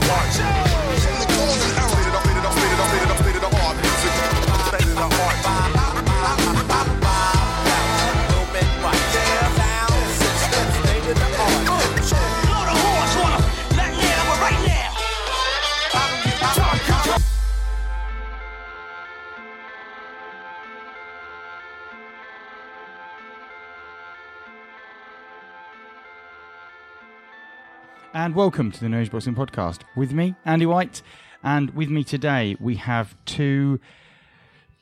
Lord And welcome to the Nose Boxing Podcast with me, Andy White, and with me today we have two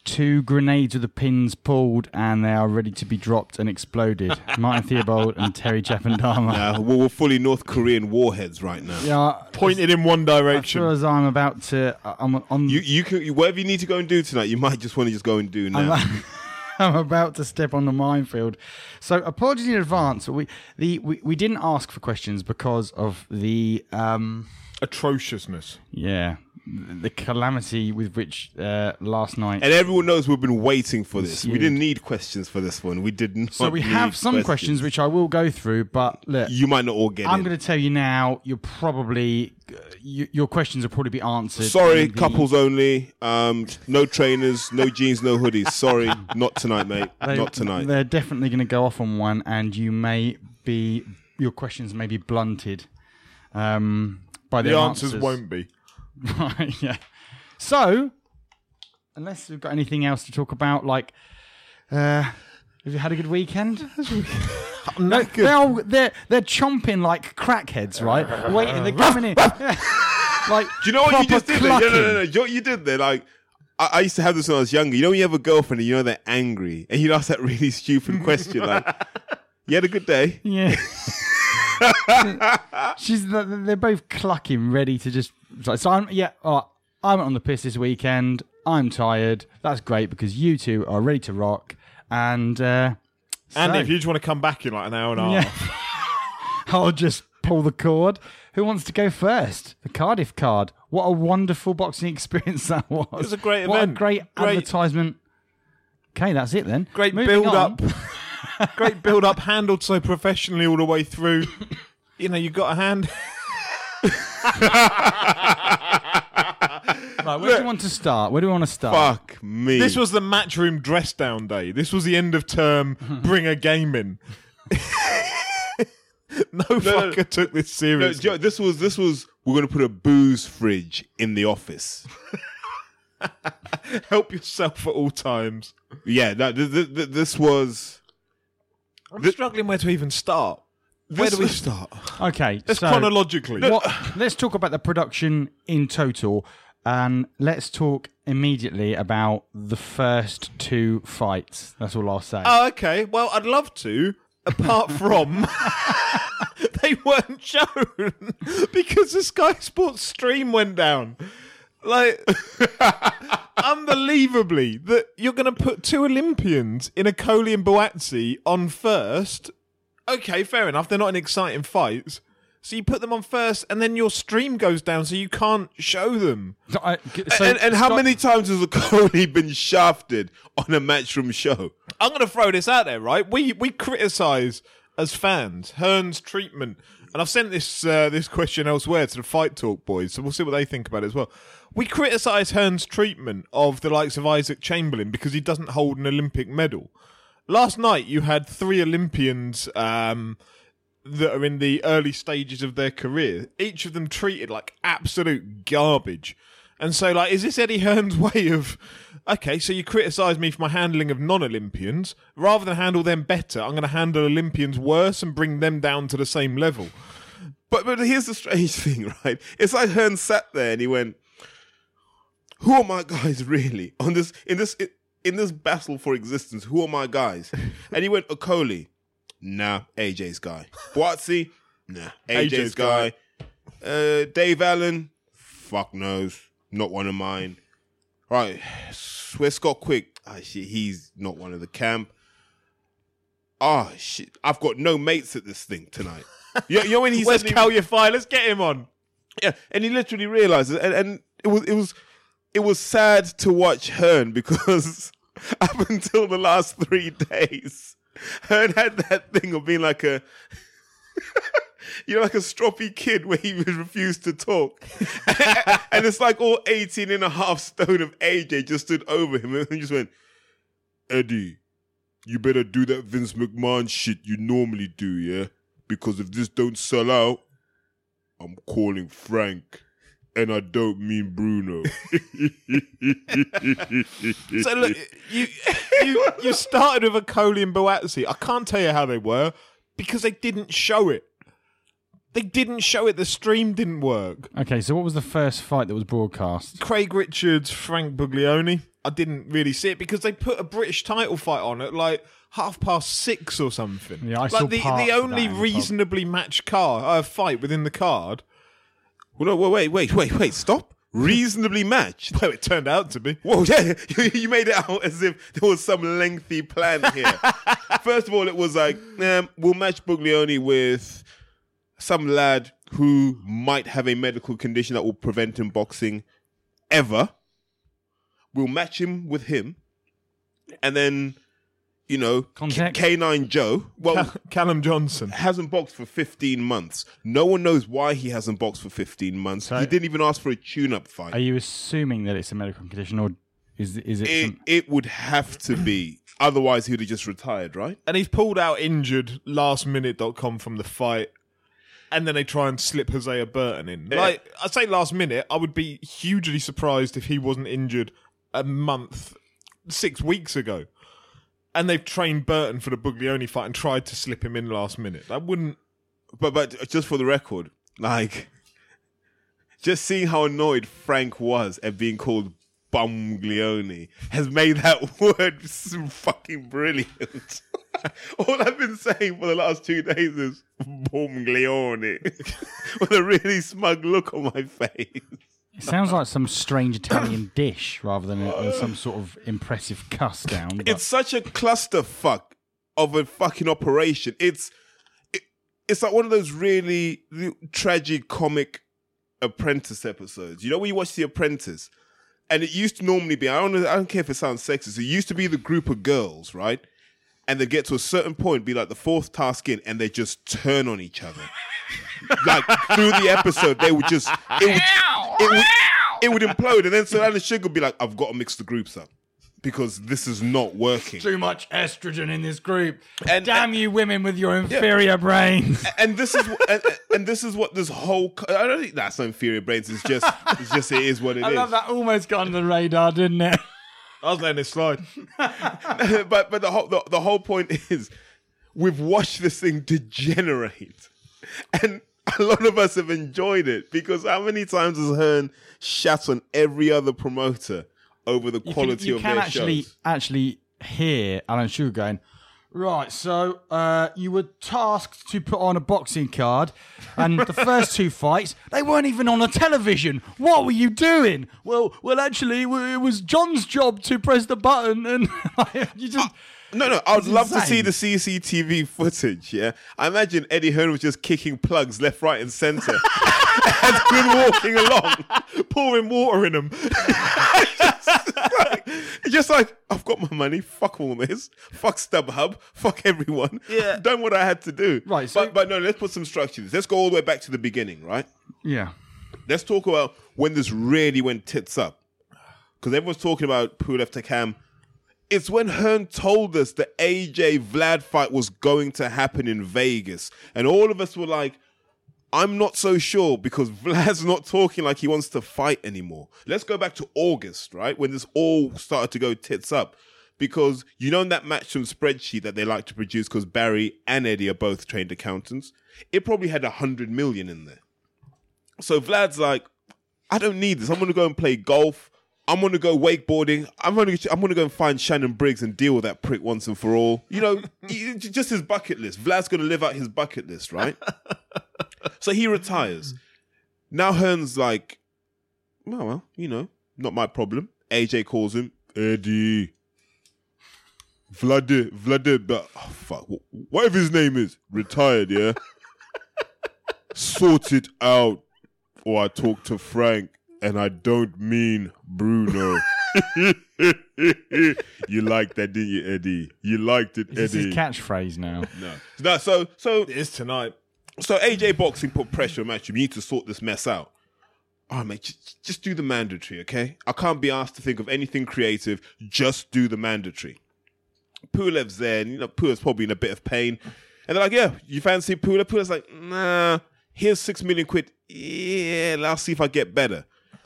two grenades with the pins pulled, and they are ready to be dropped and exploded. Martin Theobald and Terry Chappendama. Uh, well, we're fully North Korean warheads right now. Yeah, pointed in one as direction. far as I'm about to, I'm on. You, you can, whatever you need to go and do tonight, you might just want to just go and do now. I'm, about to step on the minefield. So apologies in advance. We the we, we didn't ask for questions because of the um Atrociousness. yeah the calamity with which uh, last night. and everyone knows we've been waiting for this. We didn't need questions for this one. We did not. so we have some questions. which I will go through, but look, you might not all get. I'm going to tell you now. You're probably uh, you, your questions will probably be answered. Sorry, the- couples only. Um, no trainers, no jeans, no hoodies. Sorry, not tonight, mate. They- not tonight. They're definitely going to go off on one, and you may be your questions may be blunted um, by The their answers won't be. Right, yeah. So, unless we've got anything else to talk about, like, uh, have you had a good weekend? no, they're, all, they're they're chomping like crackheads, right? Waiting, they're coming in. like, Do you know what you just did? There? No, no, no, no. You know what you did there? Like, I, I used to have this when I was younger. You know, when you have a girlfriend and you know they're angry, and you ask that really stupid question, like, "You had a good day?" Yeah. She's they're both clucking, ready to just. So I'm yeah. I went on the piss this weekend. I'm tired. That's great because you two are ready to rock. And uh, And so- if you just want to come back in like an hour and a Yeah. half, I'll just pull the cord. Who wants to go first? The Cardiff card. What a wonderful boxing experience that was. It was a great what event. a great, Great- advertisement. Okay, that's it then. great Moving build on. up. Great build up, handled so professionally all the way through. You know, you got a hand. Right, where do you want to start? Where do we want to start? Fuck me. This was the matchroom dress down day. This was the end of term. Bring a game in. no, fucker took this No, seriously. Joe, this was this was we're gonna put a booze fridge in the office. Help yourself at all times. Yeah, no, th- th- th- this was. I'm struggling where to even start. Where do we start? Okay, Let's so chronologically. what, let's talk about the production in total, and let's talk immediately about the first two fights. That's all I'll say. Oh, okay. Well, I'd love to, apart from they weren't shown because the Sky Sports stream went down. Like, unbelievably, that you're going to put two Olympians in Okolie and Buatsi on first. Okay, fair enough. They're not in exciting fights. So you put them on first, and then your stream goes down, so you can't show them. So I- so and, and how Scott- many times has Okolie been shafted on a matchroom show? I'm going to throw this out there, right? We we criticise as fans Hearn's treatment, and I've sent this uh, this question elsewhere to the Fight Talk boys, so we'll see what they think about it as well. We criticise Hearn's treatment of the likes of Isaac Chamberlain because he doesn't hold an Olympic medal. Last night, you had three Olympians um, that are in the early stages of their career, each of them treated like absolute garbage. And so, like, is this Eddie Hearn's way of, okay, so you criticise me for my handling of non Olympians. Rather than handle them better, I'm going to handle Olympians worse and bring them down to the same level. But but here's the strange thing, right? It's like Hearn sat there and he went, "Who are my guys really on this in this in this battle for existence? Who are my guys?" And he went, "Okolie, nah, AJ's guy. Buatsi, nah, AJ's, AJ's guy. Uh, Dave Allen, fuck knows, not one of mine. Right, where's Scott Quick? Ah, shit, he's not one of the camp. Ah, shit, I've got no mates at this thing tonight." You, you know when he said Cal Fire? Let's get him on. yeah, and he literally realizes, it, and, and it was it was it was sad to watch Hearn because up until the last three days, Hearn had that thing of being like a, you know, like a stroppy kid where he refused to talk. and it's like all 18 and a half stone of AJ just stood over him and just went, Eddie, you better do that Vince McMahon shit you normally do, yeah? Because if this don't sell out, I'm calling Frank. And I don't mean Bruno. So look, you you you started with Okolie and Buatsi. I can't tell you how they were because they didn't show it. They didn't show it. The stream didn't work. Okay, so what was the first fight that was broadcast? Craig Richards, Frank Buglioni. I didn't really see it because they put a British title fight on at like half past six or something. Yeah, I like saw the parts the of only that in the pub. reasonably matched car uh, fight within the card. well, no, wait, wait, wait, wait, stop. Reasonably matched. Well, it turned out to be. Whoa, yeah, you, you made it out as if there was some lengthy plan here. First of all, it was like, um, we'll match Buglioni with some lad who might have a medical condition that will prevent him boxing ever. We'll match him with him. And then, you know, Context? K- K9 Joe, well, Cal- Callum Johnson. hasn't boxed for 15 months. No one knows why he hasn't boxed for 15 months. he didn't even ask for a tune up fight. Are you assuming that it's a medical condition, or is is it? it, some, it would have to be. Otherwise, he'd have just retired, right? And he's pulled out injured last lastminute.com from the fight. And then they try and slip Hosea Burton in. Like, I say last minute, I would be hugely surprised if he wasn't injured a month, six weeks ago. And they've trained Burton for the Buglioni fight and tried to slip him in last minute. That wouldn't. But but just for the record, like, just seeing how annoyed Frank was at being called Bumglione has made that word s- fucking brilliant. All I've been saying for the last two days is Bumglione with a really smug look on my face. it sounds like some strange Italian dish rather than a, some sort of impressive cuss down. but- It's such a clusterfuck of a fucking operation. It's it, it's like one of those really, really tragic comic Apprentice episodes. You know when you watch The Apprentice, and it used to normally be I don't know, I don't care if it sounds sexist. It used to be the group of girls, right? And they get to a certain point, be like the fourth task in, and they just turn on each other. like through the episode, they would just it would, it would, it would implode, and then Sir Alan Sugar would be like, "I've got to mix the groups up because this is not working." too much estrogen in this group. And- Damn you, women with your inferior brains. and this is what, and, and this is what this whole I don't think that's inferior brains. It's just it's just it is what it is. I love that almost got under the radar, didn't it? I was letting it slide. but but the whole the, the whole point is we've watched this thing degenerate, and a lot of us have enjoyed it because how many times has Hearn shat on every other promoter over the quality You can, you of can their actually shows? actually hear Alan Sugar going. Right, so uh, you were tasked to put on a boxing card, and the first two fights they weren't even on a television. What were you doing? Well, well, actually, it was John's job to press the button, and you just No, no, I would love to see the CCTV footage. Yeah, I imagine Eddie Hearn was just kicking plugs left, right, and center as been walking along. Pouring water in them. It's just like I've got my money. Fuck all this. Fuck StubHub. Fuck everyone. Yeah. I've done what I had to do. Right, so- but but no, let's put some structure. Let's go all the way back to the beginning. Right. yeah. Let's talk about when this really went tits up. Because everyone's talking about Pulev Takam. It's when Hearn told us the AJ Vlad fight was going to happen in Vegas. And all of us were like, I'm not so sure because Vlad's not talking like he wants to fight anymore. Let's go back to August, right? When this all started to go tits up. Because you know in that matchroom spreadsheet that they like to produce because Barry and Eddie are both trained accountants? It probably had a hundred million in there. So Vlad's like, I don't need this. I'm gonna go and play golf. I'm gonna go wakeboarding. I'm gonna I'm gonna go and find Shannon Briggs and deal with that prick once and for all. You know, just his bucket list. Vlad's gonna live out his bucket list, right? so he retires. Now Hearn's like, well, well, you know, not my problem. AJ calls him Eddie. Vlad, Vlad, but oh, fuck, whatever his name is, retired, yeah. sort it out, or I talk to Frank, and I don't mean Bruno. you liked that, didn't you, Eddie? You liked it, Eddie. This Eddie. is catchphrase now. no. no, so so It is tonight. So AJ Boxing put pressure on Matchroom. You need to sort this mess out. All right, mate, just, just do the mandatory, okay? I can't be asked to think of anything creative. Just do the mandatory. Pulev's there, and you know, Pulev's probably in a bit of pain. And they're like, yeah, you fancy Pulev? Pulev's like, nah, here's six million quid. Yeah, I'll see if I get better.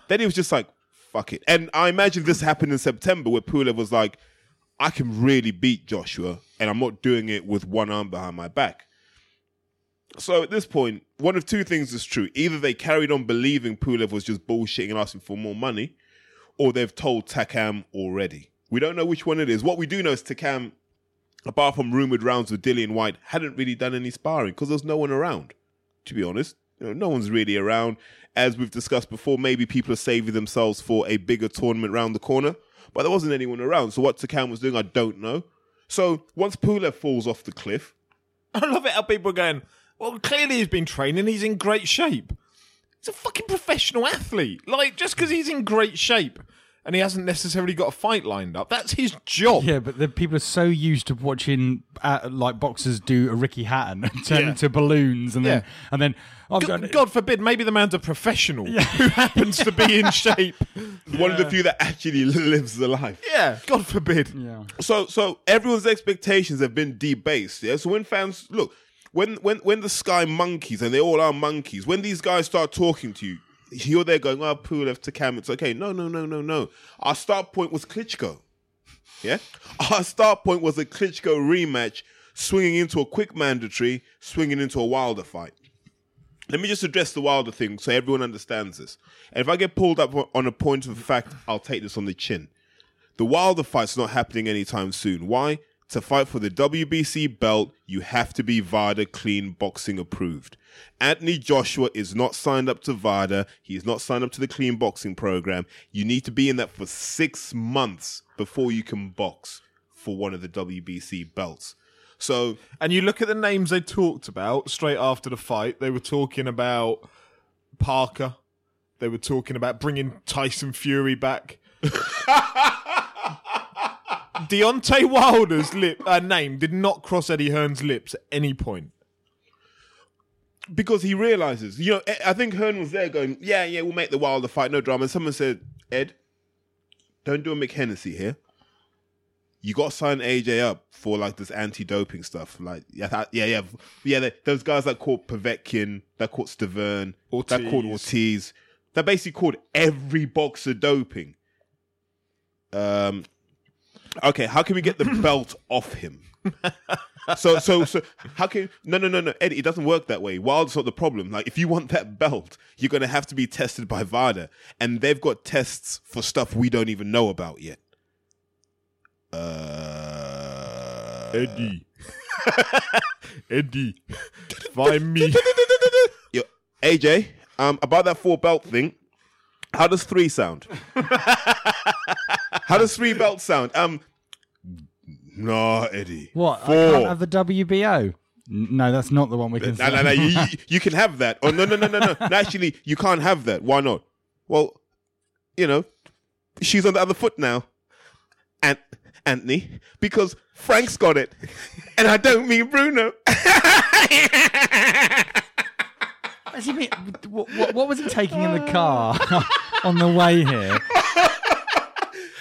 Then he was just like, fuck it. And I imagine this happened in September where Pulev was like, I can really beat Joshua, and I'm not doing it with one arm behind my back. So at this point, one of two things is true. Either they carried on believing Pulev was just bullshitting and asking for more money, or they've told Takam already. We don't know which one it is. What we do know is Takam, apart from rumored rounds with Dillian Whyte, hadn't really done any sparring because there's no one around. To be honest, you know, no one's really around. As we've discussed before, maybe people are saving themselves for a bigger tournament round the corner, but there wasn't anyone around. So what Takam was doing, I don't know. So once Pulev falls off the cliff, I love it how people are going, well, clearly he's been training, he's in great shape. He's a fucking professional athlete. Like, just because he's in great shape and he hasn't necessarily got a fight lined up, that's his job. Yeah, but the people are so used to watching uh, like boxers do a Ricky Hatton and turn Yeah. into balloons, and then Yeah. and then I'm God. God forbid, maybe the man's a professional who happens to be in shape. one of the few that actually lives the life. Yeah, God forbid. Yeah. So so everyone's expectations have been debased. Yeah. So when fans look, when when when the Sky monkeys and they all are monkeys, when these guys start talking to you, you're there going, "Oh, Pulev Takam, it's okay." No, no, no, no, no. Our start point was Klitschko. Yeah. Our start point was a Klitschko rematch, swinging into a quick mandatory, swinging into a Wilder fight. Let me just address the Wilder thing so everyone understands this. And if I get pulled up on a point of fact, I'll take this on the chin. The Wilder fight's not happening anytime soon. Why? To fight for the WBC belt, you have to be VADA clean boxing approved. Anthony Joshua is not signed up to VADA. He is not signed up to the clean boxing program. You need to be in that for six months before you can box for one of the WBC belts. So And you look at the names they talked about straight after the fight. They were talking about Parker. They were talking about bringing Tyson Fury back. Deontay Wilder's lip uh, name did not cross Eddie Hearn's lips at any point. because he realizes, you know, I- think Hearn was there going, yeah, yeah, we'll make the Wilder fight, no drama. And someone said, Ed, don't do a McHennessy here. You got to sign AJ up for like this anti-doping stuff, like yeah, that- yeah, yeah, yeah. they- Those guys that caught Povetkin, that caught Stiverne, that caught Ortiz. Ortiz, that basically called every boxer doping. Um, okay, how can we get the belt off him? so so so how can no no no no Eddie it doesn't work that way Wilder's not the problem like if you want that belt you're gonna have to be tested by VADA and they've got tests for stuff we don't even know about yet uh Eddie. Eddie. Find me. Yo, AJ um about that four belt thing how does three sound how does three belts sound um no Eddie What? I can't have the WBO. No, that's not the one we can. No, no, no. You, you, you can have that. Oh, no, no, no, no, no. Actually, you can't have that. Why not? Well, you know, she's on the other foot now. And Anthony, because Frank's got it, and I don't mean Bruno. What, does he mean? what, what, what was he taking in the car on the way here?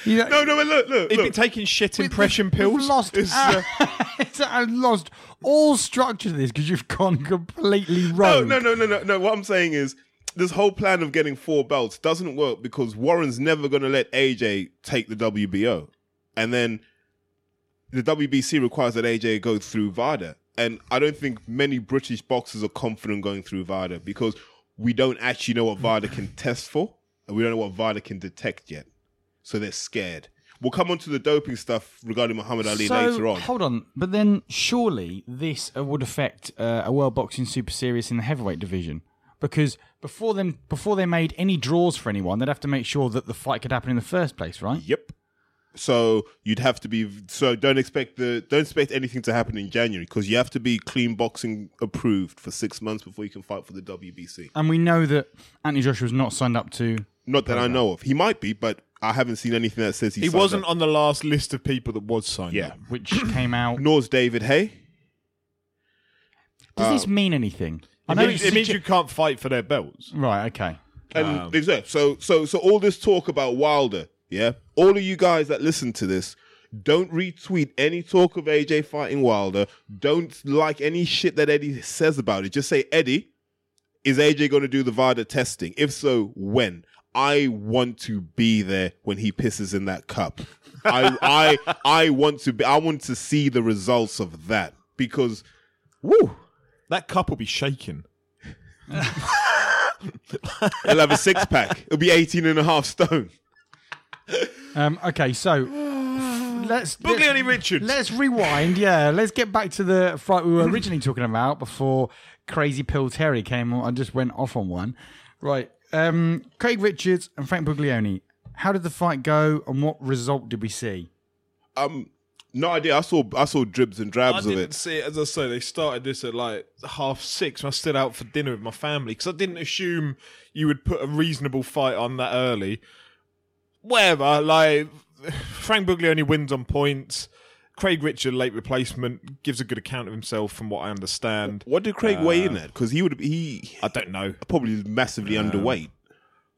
You know, No, no, but look, look, He'd be look. taking shit impression We've pills. Lost, It's, uh, it's, I've lost all structure to this because you've gone completely No, no, no, no, no, no. What I'm saying is, this whole plan of getting four belts doesn't work because Warren's never going to let AJ take the WBO, and then the WBC requires that AJ go through VADA, and I don't think many British boxers are confident going through VADA because we don't actually know what VADA can test for, and we don't know what VADA can detect yet, so they're scared. We'll come on to the doping stuff regarding Muhammad Ali so, later on. Hold on, but then surely this uh, would affect uh, a World Boxing Super Series in the heavyweight division because before them, before they made any draws for anyone, they'd have to make sure that the fight could happen in the first place, right? Yep. So you'd have to be so don't expect the don't expect anything to happen in January because you have to be clean boxing approved for six months before you can fight for the WBC. And we know that Anthony Joshua's not signed up to. Not that I know of. He might be, but I haven't seen anything that says he's He signed wasn't up. on the last list of people that was signed. Yeah. up. which came out. Nor's David Haye. Does Uh, this mean anything? I It know means, it's it means sugge- you can't fight for their belts. right. Okay. And Um, exactly. So so so all this talk about Wilder, yeah. All of you guys that listen to this, don't retweet any talk of AJ fighting Wilder. Don't like any shit that Eddie says about it. Just say Eddie, is AJ going to do the VADA testing? If so, when? I want to be there when he pisses in that cup. I I I want to be. I want to see the results of that because, woo, That cup will be shaking. he'll have a six pack. It'll be 18 and a half stone. Um, okay. So let's Buglioni let's- Richards. Let's rewind. Yeah. Let's get back to the fight we were originally talking about before Crazy Pill Terry came on and just went off on one. Right. Um, Craig Richards and Frank Buglioni. How did the fight go, and what result did we see? Um, no idea. I saw I saw dribs and I drabs of didn't it. see it. As I say, they started this at like half six when I stood out for dinner with my family because I didn't assume you would put a reasonable fight on that early. Whatever, like Frank Buglioni wins on points. Craig Richard, late replacement, gives a good account of himself from what I understand. What did Craig weigh in uh, at? Because he would he I don't know. probably massively uh, underweight.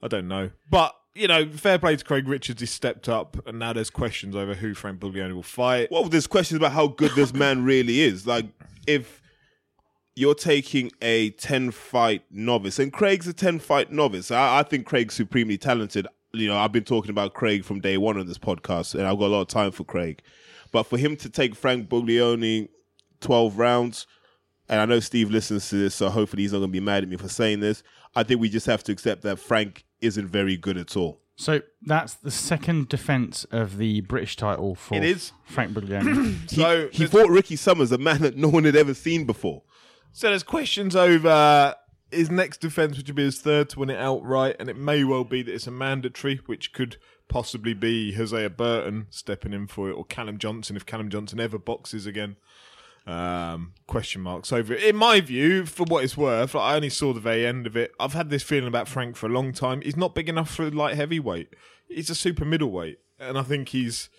I don't know. But, you know, fair play to Craig Richards. He stepped up, and now there's questions over who Frank Buglioni will fight. Well, there's questions about how good this man really is. Like if you're taking a ten fight novice, and Craig's a ten fight novice. I, I think Craig's supremely talented. You know, I've been talking about Craig from day one on this podcast, and I've got a lot of time for Craig. But for him to take Frank Buglioni twelve rounds, and I know Steve listens to this, so hopefully he's not going to be mad at me for saying this. I think we just have to accept that Frank isn't very good at all. So that's the second defense of the British title for It is. Frank Buglioni. So, He there's- fought Ricky Summers, a man that no one had ever seen before. so there's questions over his next defense, which would be his third to win it outright, and it may well be that it's a mandatory, which could possibly be Hosea Burton stepping in for it, or Callum Johnson if Callum Johnson ever boxes again. Um, question marks over it. In my view, for what it's worth, like, I only saw the very end of it. I've had this feeling about Frank for a long time. He's not big enough for light heavyweight. He's a super middleweight, and I think he's.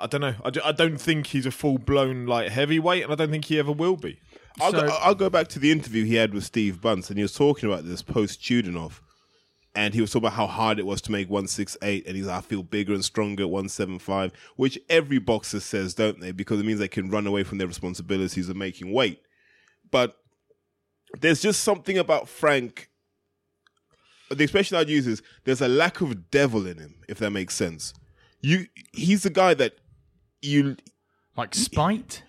I don't know. I, d- I don't think he's a full blown light heavyweight, and I don't think he ever will be. I'll, So- go, I'll go back to the interview he had with Steve Bunce, and he was talking about this post Chudinov, and he was talking about how hard it was to make 168, and he's like, I feel bigger and stronger at 175, which every boxer says, don't they? Because it means they can run away from their responsibilities of making weight. But there's just something about Frank. The expression I'd use is there's a lack of devil in him, if that makes sense. You, he's the guy that you like spite.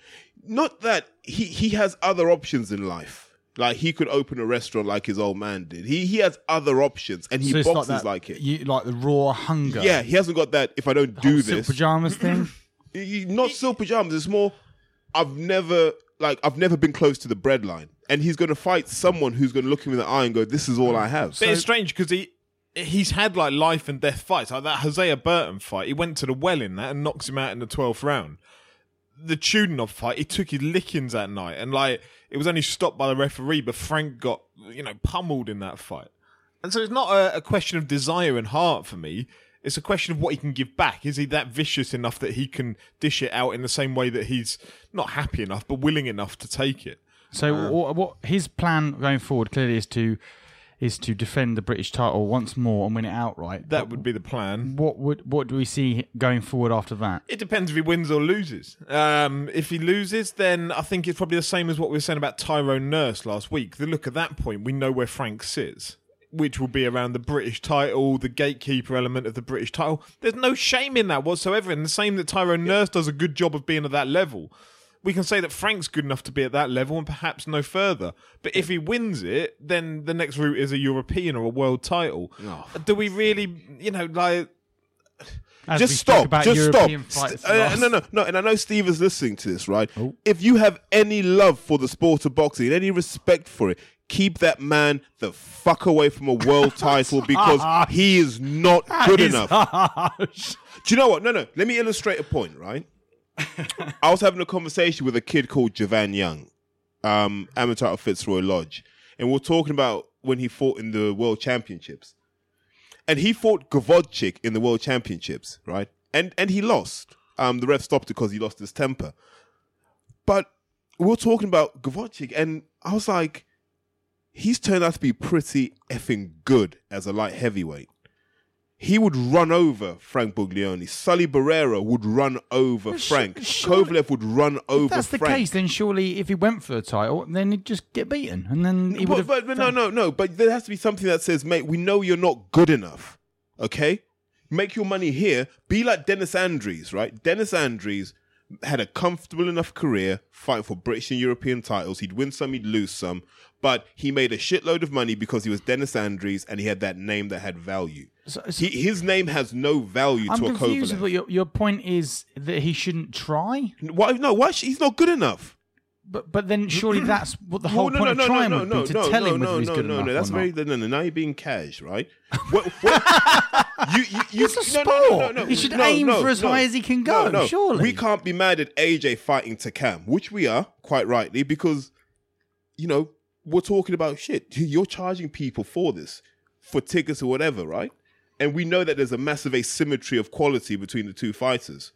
not that he he has other options in life. Like he could open a restaurant like his old man did. He he has other options and he so boxes like, like, it. You, like the raw hunger. yeah, he hasn't got that. If I don't do Silk this, pajamas thing. Not silk pajamas. It's more. I've never like I've never been close to the breadline, and he's going to fight someone who's going to look him in the eye and go, "This is all I have." But it's strange because he he's had like life and death fights, like that Hosea Burton fight. He went to the well in that and knocks him out in the twelfth round. The Chudinov fight, he took his lickings that night, and like it was only stopped by the referee, but Frank got you know pummeled in that fight. And so it's not a, a question of desire and heart for me. It's a question of what he can give back. Is he that vicious enough that he can dish it out in the same way that he's not happy enough, but willing enough to take it? So uh, what, what his plan going forward clearly is to is to defend the British title once more and win it outright. That would be the plan. what would what do we see going forward after that? It depends if he wins or loses. Um, if he loses, then I think it's probably the same as what we were saying about Tyrone Nurse last week. The look at that point, we know where Frank sits, which will be around the British title, the gatekeeper element of the British title. There's no shame in that whatsoever. And the same that Tyrone Nurse does a good job of being at that level. We can say that Frank's good enough to be at that level and perhaps no further. But if he wins it, then the next route is a European or a world title. Do we really, you know, like As just stop. about Just stop. European fights St- uh, no, no, no. And I know Steve is listening to this, right? Oh. If you have any love for the sport of boxing, any respect for it, keep that man the fuck away from a world title because he is not good He's enough. harsh. Do you know what? No, no. Let me illustrate a point, right? I was having a conversation with a kid called Javan Young, um, amateur of Fitzroy Lodge, and we are talking about when he fought in the World Championships. and he fought Gvozdyk in the World Championships, right? And and he lost. Um, the ref stopped it because he lost his temper. But we we're talking about Gvozdyk, and I was like, he's turned out to be pretty effing good as a light heavyweight. He would run over Frank Buglioni. Sully Barrera would run over Frank. surely- Kovalev would run over If that's the Frank. case, then surely if he went for the title, then he'd just get beaten, and then he would But, but, but no, no, no. But there has to be something that says, mate, we know you're not good enough. Okay? Make your money here. Be like Dennis Andries, right? Dennis Andries had a comfortable enough career fighting for British and European titles. He'd win some, he'd lose some. But he made a shitload of money because he was Dennis Andries and he had that name that had value. So- so- He, his name has no value I'm to a confused. Kovalev. But your your point is that he shouldn't try. Why? No, why? sh- He's not good enough. But but then surely that's what the whole Well, point of trying would be to tell him whether he's good no, enough no. That's or very not. no, no. Now you're being cash, right? What, what, you, you, you, It's a no, no, no, sport. He should aim for as high as he can go, surely. we can't be mad at AJ fighting to Takam, which we are quite rightly because you know we're talking about shit. You're charging people for this, for tickets or whatever, right? And we know that there's a massive asymmetry of quality between the two fighters.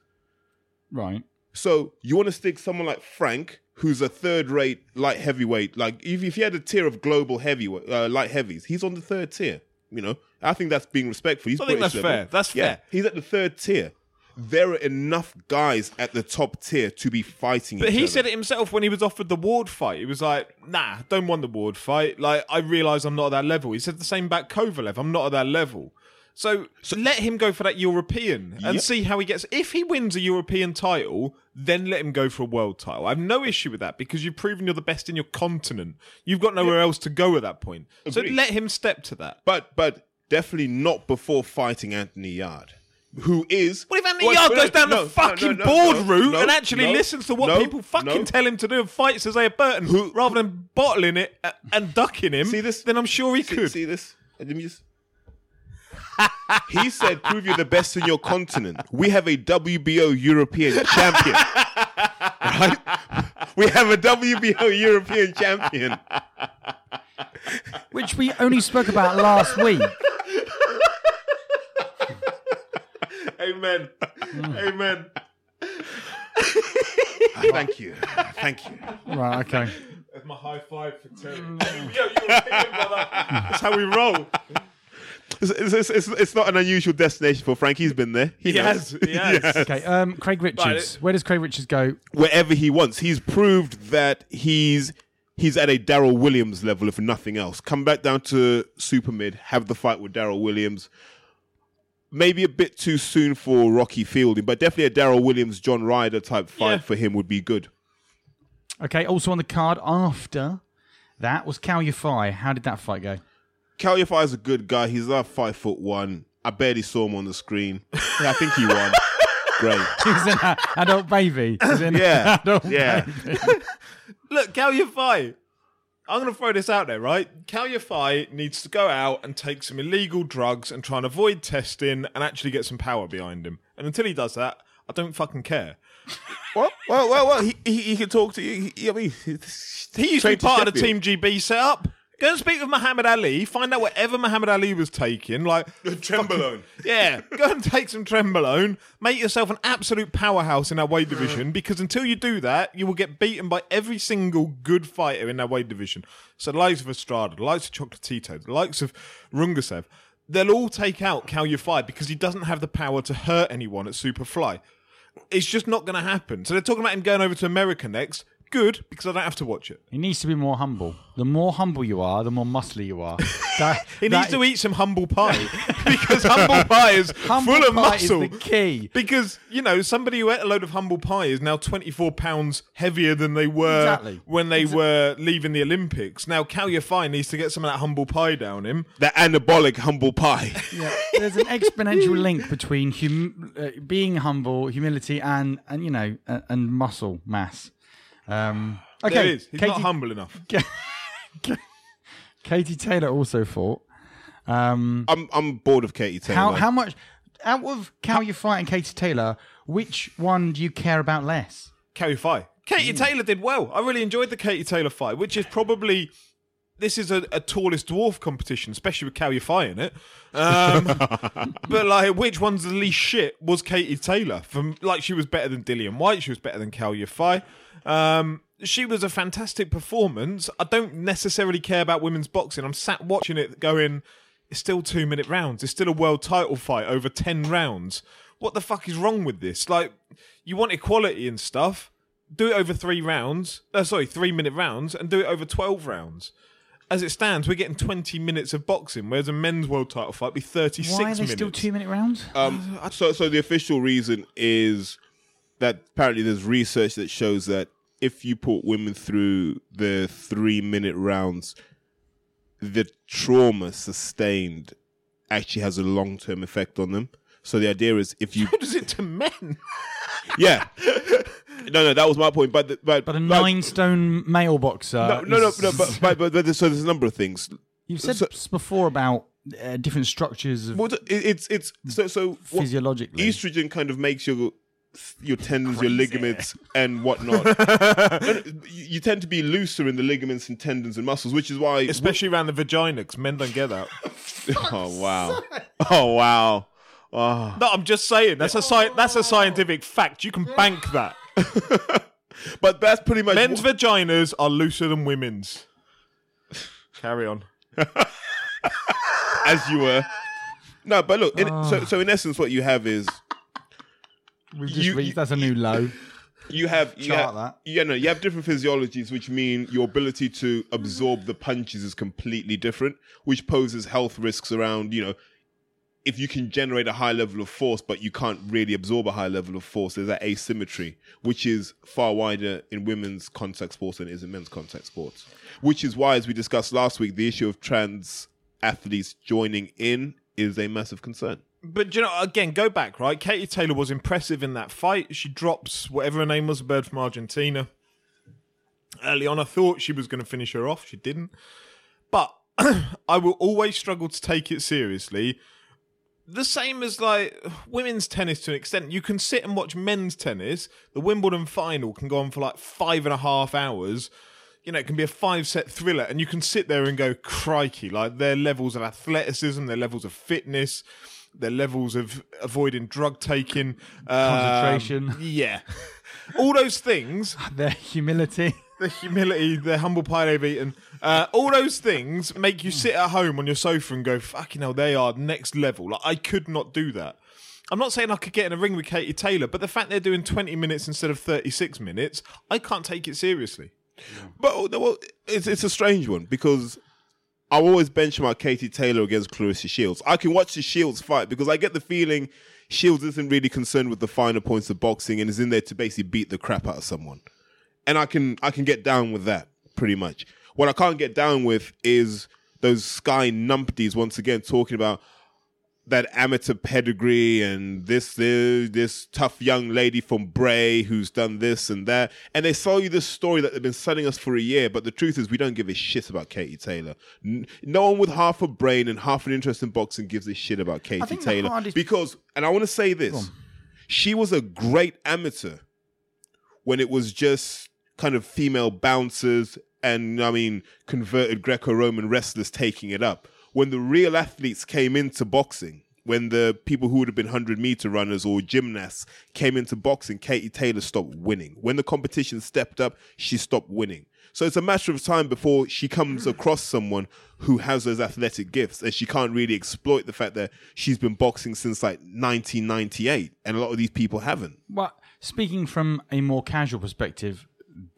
Right. So you want to stick someone like Frank, who's a third-rate light heavyweight. Like if, if you had a tier of global heavyweight uh, light heavies, he's on the third tier. You know, I think that's being respectful. He's I think British that's level. fair. That's yeah, fair. He's at the third tier. There are enough guys at the top tier to be fighting. But each he other. said it himself when he was offered the Ward fight. He was like, "Nah, don't want the Ward fight. Like, I realise I'm not at that level." He said the same about Kovalev. I'm not at that level. So, so, let him go for that European and Yep. see how he gets. If he wins a European title, then let him go for a world title. I have no issue with that because you've proven you're the best in your continent. You've got nowhere else to go at that point. So let him step to that. but but definitely not before fighting Anthony Yarde, who is. What if Anthony Well, Yard goes down no, the fucking no, no, board route and actually listens to what people fucking tell him to do and fights Hosea Burton Who- rather than bottling it and ducking him? See this? Then I'm sure he see, could. See this? Let me just. He said, "Prove you're the best in your continent." We have a WBO European champion, right? We have a WBO European champion. Which we only spoke about last week. Amen. Amen. Thank you, thank you. Right. Okay. That's my high five for Terry. Yo, European, brother. That's how we roll. It's, it's, it's, it's not an unusual destination for Frank. He's been there. He, He knows. has. He has. Okay. Um, Craig Richards. Right. Where does Craig Richards go? wherever he wants. He's proved that he's he's at a Daryl Williams level, if nothing else. Come back down to super mid, have the fight with Daryl Williams. Maybe a bit too soon for Rocky Fielding, but definitely a Daryl Williams, John Ryder type fight Yeah. for him would be good. Okay. Also on the card after that was Cal Yafai. How did that fight go? Cal Yafai is a good guy. He's about five foot one. I barely saw him on the screen. Yeah, I think he won. Great. He was in adult baby. He was in a Yeah, adult yeah. baby. Look, Cal Yafai I'm going to throw this out there, right? Cal Yafai needs to go out and take some illegal drugs and try and avoid testing and actually get some power behind him. And until he does that, I don't fucking care. Well, well, well, well. He, he, he can talk to you. He, I mean, He used to be part of the Team GB setup. Go and speak with Muhammad Ali. Find out whatever Muhammad Ali was taking. Like, Trenbolone. yeah, go and take some Trenbolone. Make yourself an absolute powerhouse in that weight division. Because until you do that, you will get beaten by every single good fighter in that weight division. So the likes of Estrada, the likes of Chocolatito, the likes of Rungvisai, they'll all take out Cal Yafai because he doesn't have the power to hurt anyone at Superfly. It's just not going to happen. So they're talking about him going over to America next. Good, because I don't have to watch it. He needs to be more humble. The more humble you are, the more muscly you are. That, He that needs to eat some humble pie because humble pie is humble full of pie is muscle. the key. Because you know somebody who ate a load of humble pie is now twenty four pounds heavier than they were Exactly. when they were leaving the Olympics. Now Cal Yafai needs to get some of that humble pie down him. That anabolic humble pie. Yeah, there's an exponential link between hum- uh, being humble, humility, and and you know, and, and muscle mass. Um, okay, there it is. He's Katie, not humble enough. Katie Taylor also fought. Um, I'm I'm bored of Katie Taylor. how how much out of Cal Yafai and Katie Taylor? Which one do you care about less? Cal Yafai. Katie Mm. Taylor did well. I really enjoyed the Katie Taylor fight, which is probably this is a, a tallest dwarf competition, especially with Cal Yafai in it. Um, but like, which one's the least shit was Katie Taylor. From like, she was better than Dillian Whyte. She was better than Cal Yafai. Um, she was a fantastic performance. I don't necessarily care about women's boxing. I'm sat watching it, going, it's still two minute rounds. It's still a world title fight over ten rounds. What the fuck is wrong with this? Like, you want equality and stuff. Do it over three rounds. Uh, sorry, three minute rounds, and do it over twelve rounds. As it stands, we're getting twenty minutes of boxing, whereas a men's world title fight would be thirty six Why are minutes. they still two minute rounds? Um, so, so the official reason is that apparently there's research that shows that if you put women through the three minute rounds, the trauma sustained actually has a long term effect on them. So the idea is if you, What is it to men? Yeah, no, no, that was my point. But the, but But a but- nine stone male boxer. no, no, no, is- no, but, but, but, but so there's a number of things. You've said so- before about uh, different structures of Well, it's it's so so what- physiologically. estrogen kind of makes your your tendons, your ligaments, and whatnot. No, no, you you tend to be looser in the ligaments and tendons and muscles, which is why. Especially around the vagina, because men don't get that. oh wow! Oh wow! Oh. No, I'm just saying that's a sci- that's a scientific fact. You can bank that. But that's pretty much Men's what- vaginas are looser than women's. Carry on. as you were. No, but look. In, Ah. so so in essence, what you have is We've just you- reached, that's a new low. you have you Chart have, that. yeah no you have different physiologies which mean your ability to absorb the punches is completely different which poses health risks around you know if you can generate a high level of force but you can't really absorb a high level of force there's that asymmetry which is far wider in women's contact sports than it is in men's contact sports which is why as we discussed last week the issue of trans athletes joining in is a massive concern But you know, again, go back, right? Katie Taylor was impressive in that fight. She drops whatever her name was, a bird from Argentina. Early on, I thought she was going to finish her off. She didn't. But I will always struggle to take it seriously. The same as like women's tennis to an extent. You can sit and watch men's tennis. The Wimbledon final can go on for like five and a half hours. You know, it can be a five set thriller, and you can sit there and go, crikey, like their levels of athleticism, their levels of fitness, their levels of avoiding drug taking, um, Concentration. yeah. All those things Their humility. the humility, the humble pie they've eaten, uh, all those things make you sit at home on your sofa and go, fucking hell, they are next level. Like, I could not do that. I'm not saying I could get in a ring with Katie Taylor, but the fact they're doing 20 minutes instead of 36 minutes, I can't take it seriously. But well, it's it's a strange one because I always benchmark Katie Taylor against Claressa Shields. I can watch the Shields fight because I get the feeling Shields isn't really concerned with the finer points of boxing and is in there to basically beat the crap out of someone. And I can I can get down with that pretty much. What I can't get down with is those Sky numpties once again talking about that amateur pedigree and this this, this tough young lady from Bray who's done this and that, and they sell you this story that they've been selling us for a year. But the truth is, we don't give a shit about Katie Taylor. No one with half a brain and half an interest in boxing gives a shit about Katie Taylor hardest- because, and I want to say this, she was a great amateur when it was just kind of female bouncers and I mean converted Greco-Roman wrestlers taking it up. When the real athletes came into boxing, when the people who would have been 100 meter runners or gymnasts came into boxing, Katie Taylor stopped winning. When the competition stepped up, she stopped winning. So it's a matter of time before she comes across someone who has those athletic gifts and she can't really exploit the fact that she's been boxing since like 1998 and a lot of these people haven't. Well, speaking from a more casual perspective,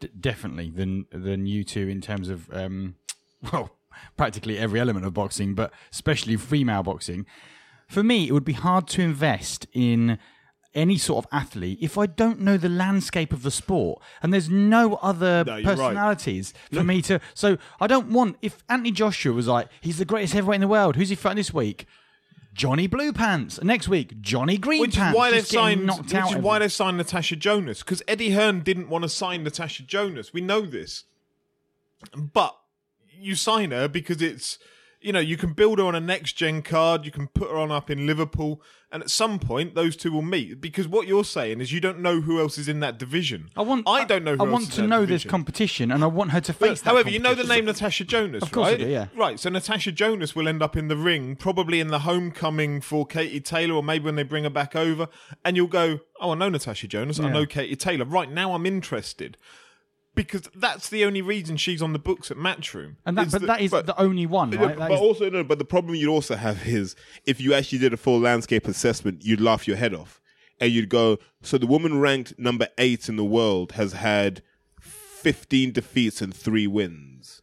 d- definitely than than you two in terms of um, well, practically every element of boxing, but especially female boxing. For me, it would be hard to invest in any sort of athlete if I don't know the landscape of the sport and there's no other No, you're right. personalities for me to. So I don't want if Anthony Joshua was like he's the greatest heavyweight in the world. Who's he fighting this week? Johnny Blue Pants. Next week, Johnny Green Which is why they've signed. knocked Which out is why they've signed Natasha Jonas because Eddie Hearn didn't want to sign Natasha Jonas. We know this, but you sign her because it's you know, you can build her on a next gen card, you can put her on up in Liverpool, and at some point those two will meet. Because what you're saying is you don't know who else is in that division. I want. I don't know. Who I want to know this competition, and I want her to face. that However, you know the name Natasha Jonas, Of course right? do, yeah. Right. So Natasha Jonas will end up in the ring, probably in the homecoming for Katie Taylor, or maybe when they bring her back over, and you'll go, "Oh, I know Natasha Jonas. I know Katie Taylor. Right now, I'm interested." Because that's the only reason she's on the books at Matchroom. And that, but that is but- the only one, right? That but is- also no. But the problem you'd also have is if you actually did a full landscape assessment, you'd laugh your head off, and you'd go, "So the woman ranked number eight in the world has had fifteen defeats and three wins,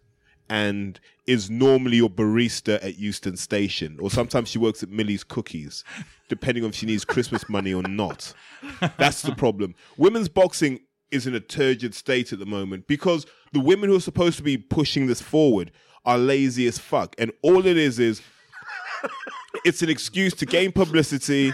and is normally your barista at Euston Station, or sometimes she works at Millie's Cookies, depending on if she needs Christmas money or not." That's the problem. Women's boxing is in a turgid state at the moment because the women who are supposed to be pushing this forward are lazy as fuck. And all it is is it's an excuse to gain publicity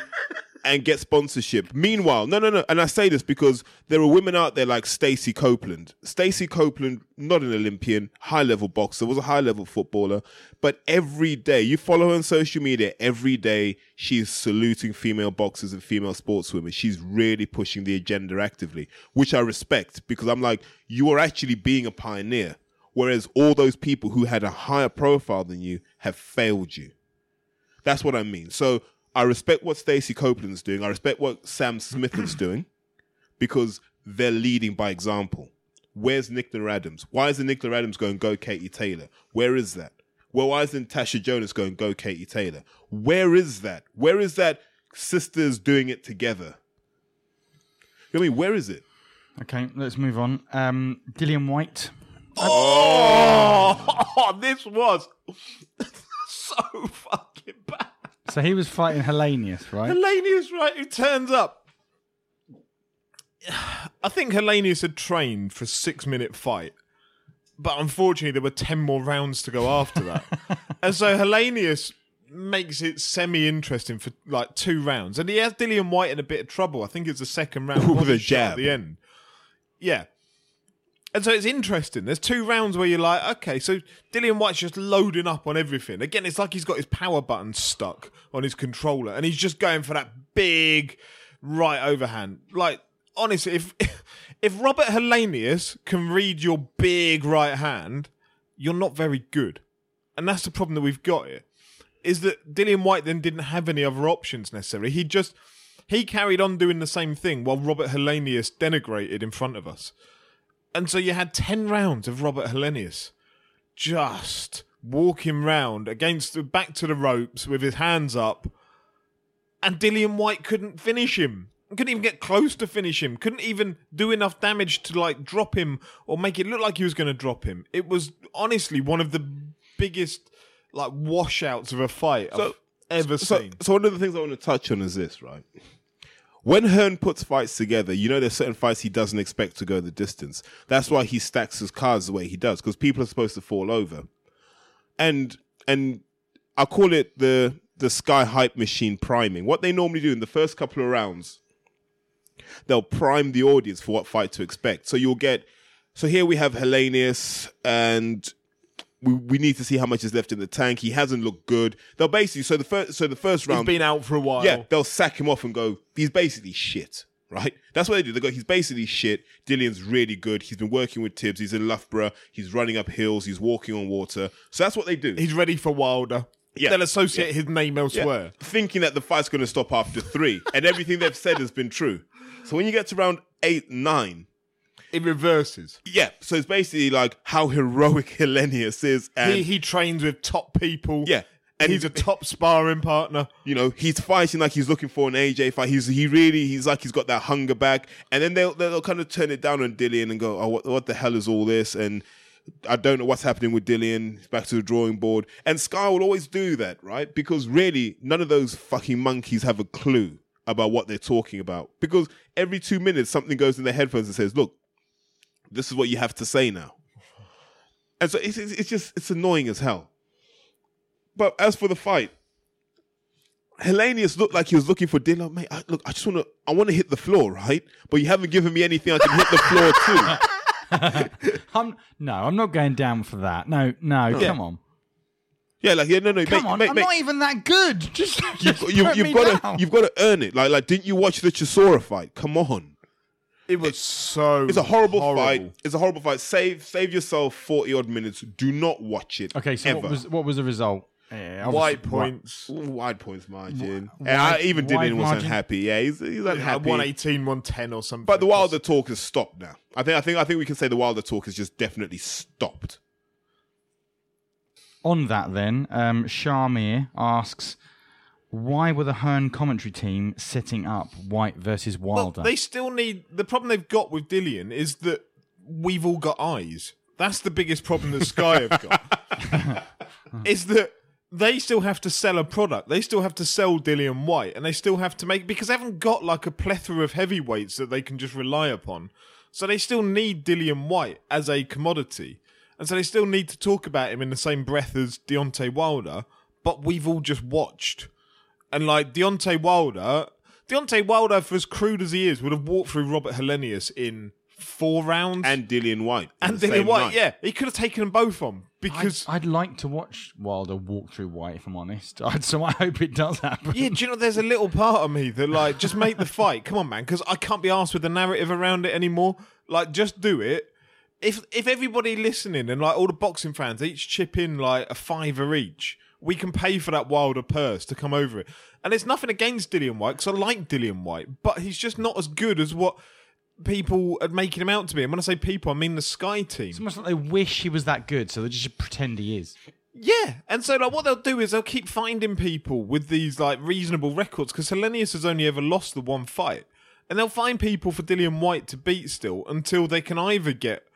and get sponsorship. Meanwhile, no, no, no. And I say this because there are women out there like Stacey Copeland. Stacey Copeland, not an Olympian, high level boxer, was a high level footballer. But every day, you follow her on social media, every day she's saluting female boxers and female sportswomen. She's really pushing the agenda actively, which I respect because I'm like, you are actually being a pioneer. Whereas all those people who had a higher profile than you have failed you. That's what I mean. So I respect what Stacey Copeland's doing. I respect what Sam Smith is doing because they're leading by example. Where's Nicola Adams? Why isn't Nicola Adams going go Katie Taylor? Where is that? Well, why isn't Tasha Jonas going go Katie Taylor? Where is that? Where is that sisters doing it together? You know I mean, where is it? okay, let's move on. Um, Dillian Whyte. Oh, this was so fucking bad. So he was fighting Helenius, right? Helenius, right, who turns up. I think Helenius had trained for a six minute fight, but unfortunately, there were 10 more rounds to go after that. and so Helenius makes it semi interesting for like two rounds. And he has Dillian Whyte in a bit of trouble. I think it's the second round With a jab. at the end. Yeah. And so it's interesting. There's two rounds where you're like, okay, so Dillian Whyte's just loading up on everything. Again, it's like he's got his power button stuck on his controller and he's just going for that big right overhand. Like, honestly, if if Robert Helenius can read your big right hand, you're not very good. And that's the problem that we've got here. Is that Dillian Whyte then didn't have any other options necessarily. He just he carried on doing the same thing while Robert Helenius denigrated in front of us. And so you had 10 rounds of Robert Helenius just walking round against the back to the ropes with his hands up. And Dillian Whyte couldn't finish him. Couldn't even get close to finish him. Couldn't even do enough damage to like drop him or make it look like he was going to drop him. It was honestly one of the biggest like washouts of a fight I've ever so, seen. so one of the things I want to touch on is this, right? When Hearn puts fights together, you know there's certain fights he doesn't expect to go the distance. That's why he stacks his cards the way he does, because people are supposed to fall over. And and I call it the the sky hype machine priming. What they normally do in the first couple of rounds, they'll prime the audience for what fight to expect. So you'll get so here we have Helenius and we, we need to see how much is left in the tank. He hasn't looked good. They'll basically so the first so the first He's round been out for a while. yeah, they'll sack him off and go, he's basically shit, right? That's what they do. They go, he's basically shit. Dillian's really good. He's been working with Tibbs. He's in Loughborough. He's running up hills. He's walking on water. So that's what they do. He's ready for Wilder. Yeah. They'll associate his name Yeah. elsewhere. Thinking that the fight's going to stop after three. and everything they've said has been true. So when you get to round eight, nine, It reverses. yeah. So it's basically like how heroic Helenius is. And, he he trains with top people. Yeah. And he's a top sparring partner. you know, he's fighting like he's looking for an AJ fight. He's he really he's like he's got that hunger back, and then they'll they'll kind of turn it down on Dillian and go, oh, what, what the hell is all this? And I don't know what's happening with Dillian. He's back to the drawing board, and Sky will always do that, right? Because really, none of those fucking monkeys have a clue about what they're talking about. Because every two minutes, something goes in their headphones and says, "Look, this is what you have to say now," and so it's it's, it's just it's annoying as hell. But as for the fight, Helenius looked like he was looking for dinner. Mate, I, look, I just want to, I want to hit the floor, right? But you haven't given me anything I can hit the floor to. I'm no, I'm not going down for that. No, no, come on. Yeah, like yeah, no, no. Come mate, on, mate, I'm mate, not even that good. Just, just you, you've me got down. to, you've got to earn it. Like, like, didn't you watch the Chisora fight? Come on, It was so. it's a horrible, fight. It's a horrible fight. Save, save yourself forty odd minutes. Do not watch it. Okay, so ever. what was what was the result? Yeah, Whyte obviously- points. wide points margin? Wi- and I, wide- even wide Dillian was margin? unhappy. Yeah, he's, he's Yeah, unhappy. 118, 110 or something. But the Wilder talk has stopped now. I think, I think, I think we can say the Wilder talk has just definitely stopped. On that, then, um, Shamir asks, why were the Hearn commentary team setting up Whyte versus Well, Wilder? they still need. The problem they've got with Dillian is that we've all got eyes. That's the biggest problem that Sky have got. is that they still have to sell a product. They still have to sell Dillian Whyte, and they still have to make because they haven't got like a plethora of heavyweights that they can just rely upon. So they still need Dillian Whyte as a commodity, and so they still need to talk about him in the same breath as Deontay Wilder. But we've all just watched. And like Deontay Wilder, Deontay Wilder, for as crude as he is, would have walked through Robert Helenius in four rounds. And Dillian Whyte. and Dillian Whyte, night. yeah, he could have taken them both on I'd, because. I'd like to watch Wilder walk through Whyte, if I'm honest. I'd, so I hope it does happen. yeah, do you know there's a little part of me that like just make the fight. Come on, man, because I can't be asked with the narrative around it anymore. Like, just do it. If if everybody listening and like all the boxing fans each chip in like a fiver each, we can pay for that Wilder purse to come over it. And it's nothing against Dillian Whyte because I like Dillian Whyte, but he's just not as good as what people are making him out to be. And when I say people, I mean the Sky team. It's almost like they wish he was that good, so they just pretend he is. Yeah, and so like what they'll do is they'll keep finding people with these like reasonable records because Helenius has only ever lost the one fight, and they'll find people for Dillian Whyte to beat still until they can either get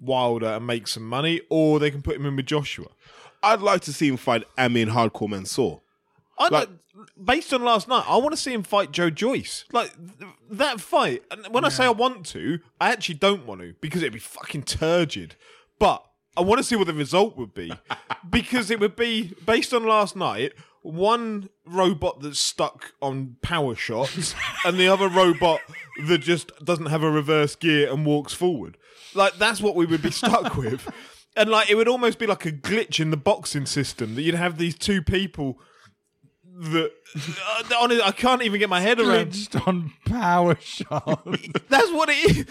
Wilder and make some money, or they can put him in with Joshua. I'd like to see him fight Amir Hardcore Mansour. I Like- based on last night, I want to see him fight Joe Joyce. Like th- that fight. And when I say I want to, I actually don't want to because it'd be fucking turgid. But I want to see what the result would be because it would be based on last night. One robot that's stuck on power shots, and the other robot that just doesn't have a reverse gear and walks forward. Like that's what we would be stuck with. And like it would almost be like a glitch in the boxing system that you'd have these two people that uh, honestly, I can't even get my head around. Glitched on power shot. That's what it is.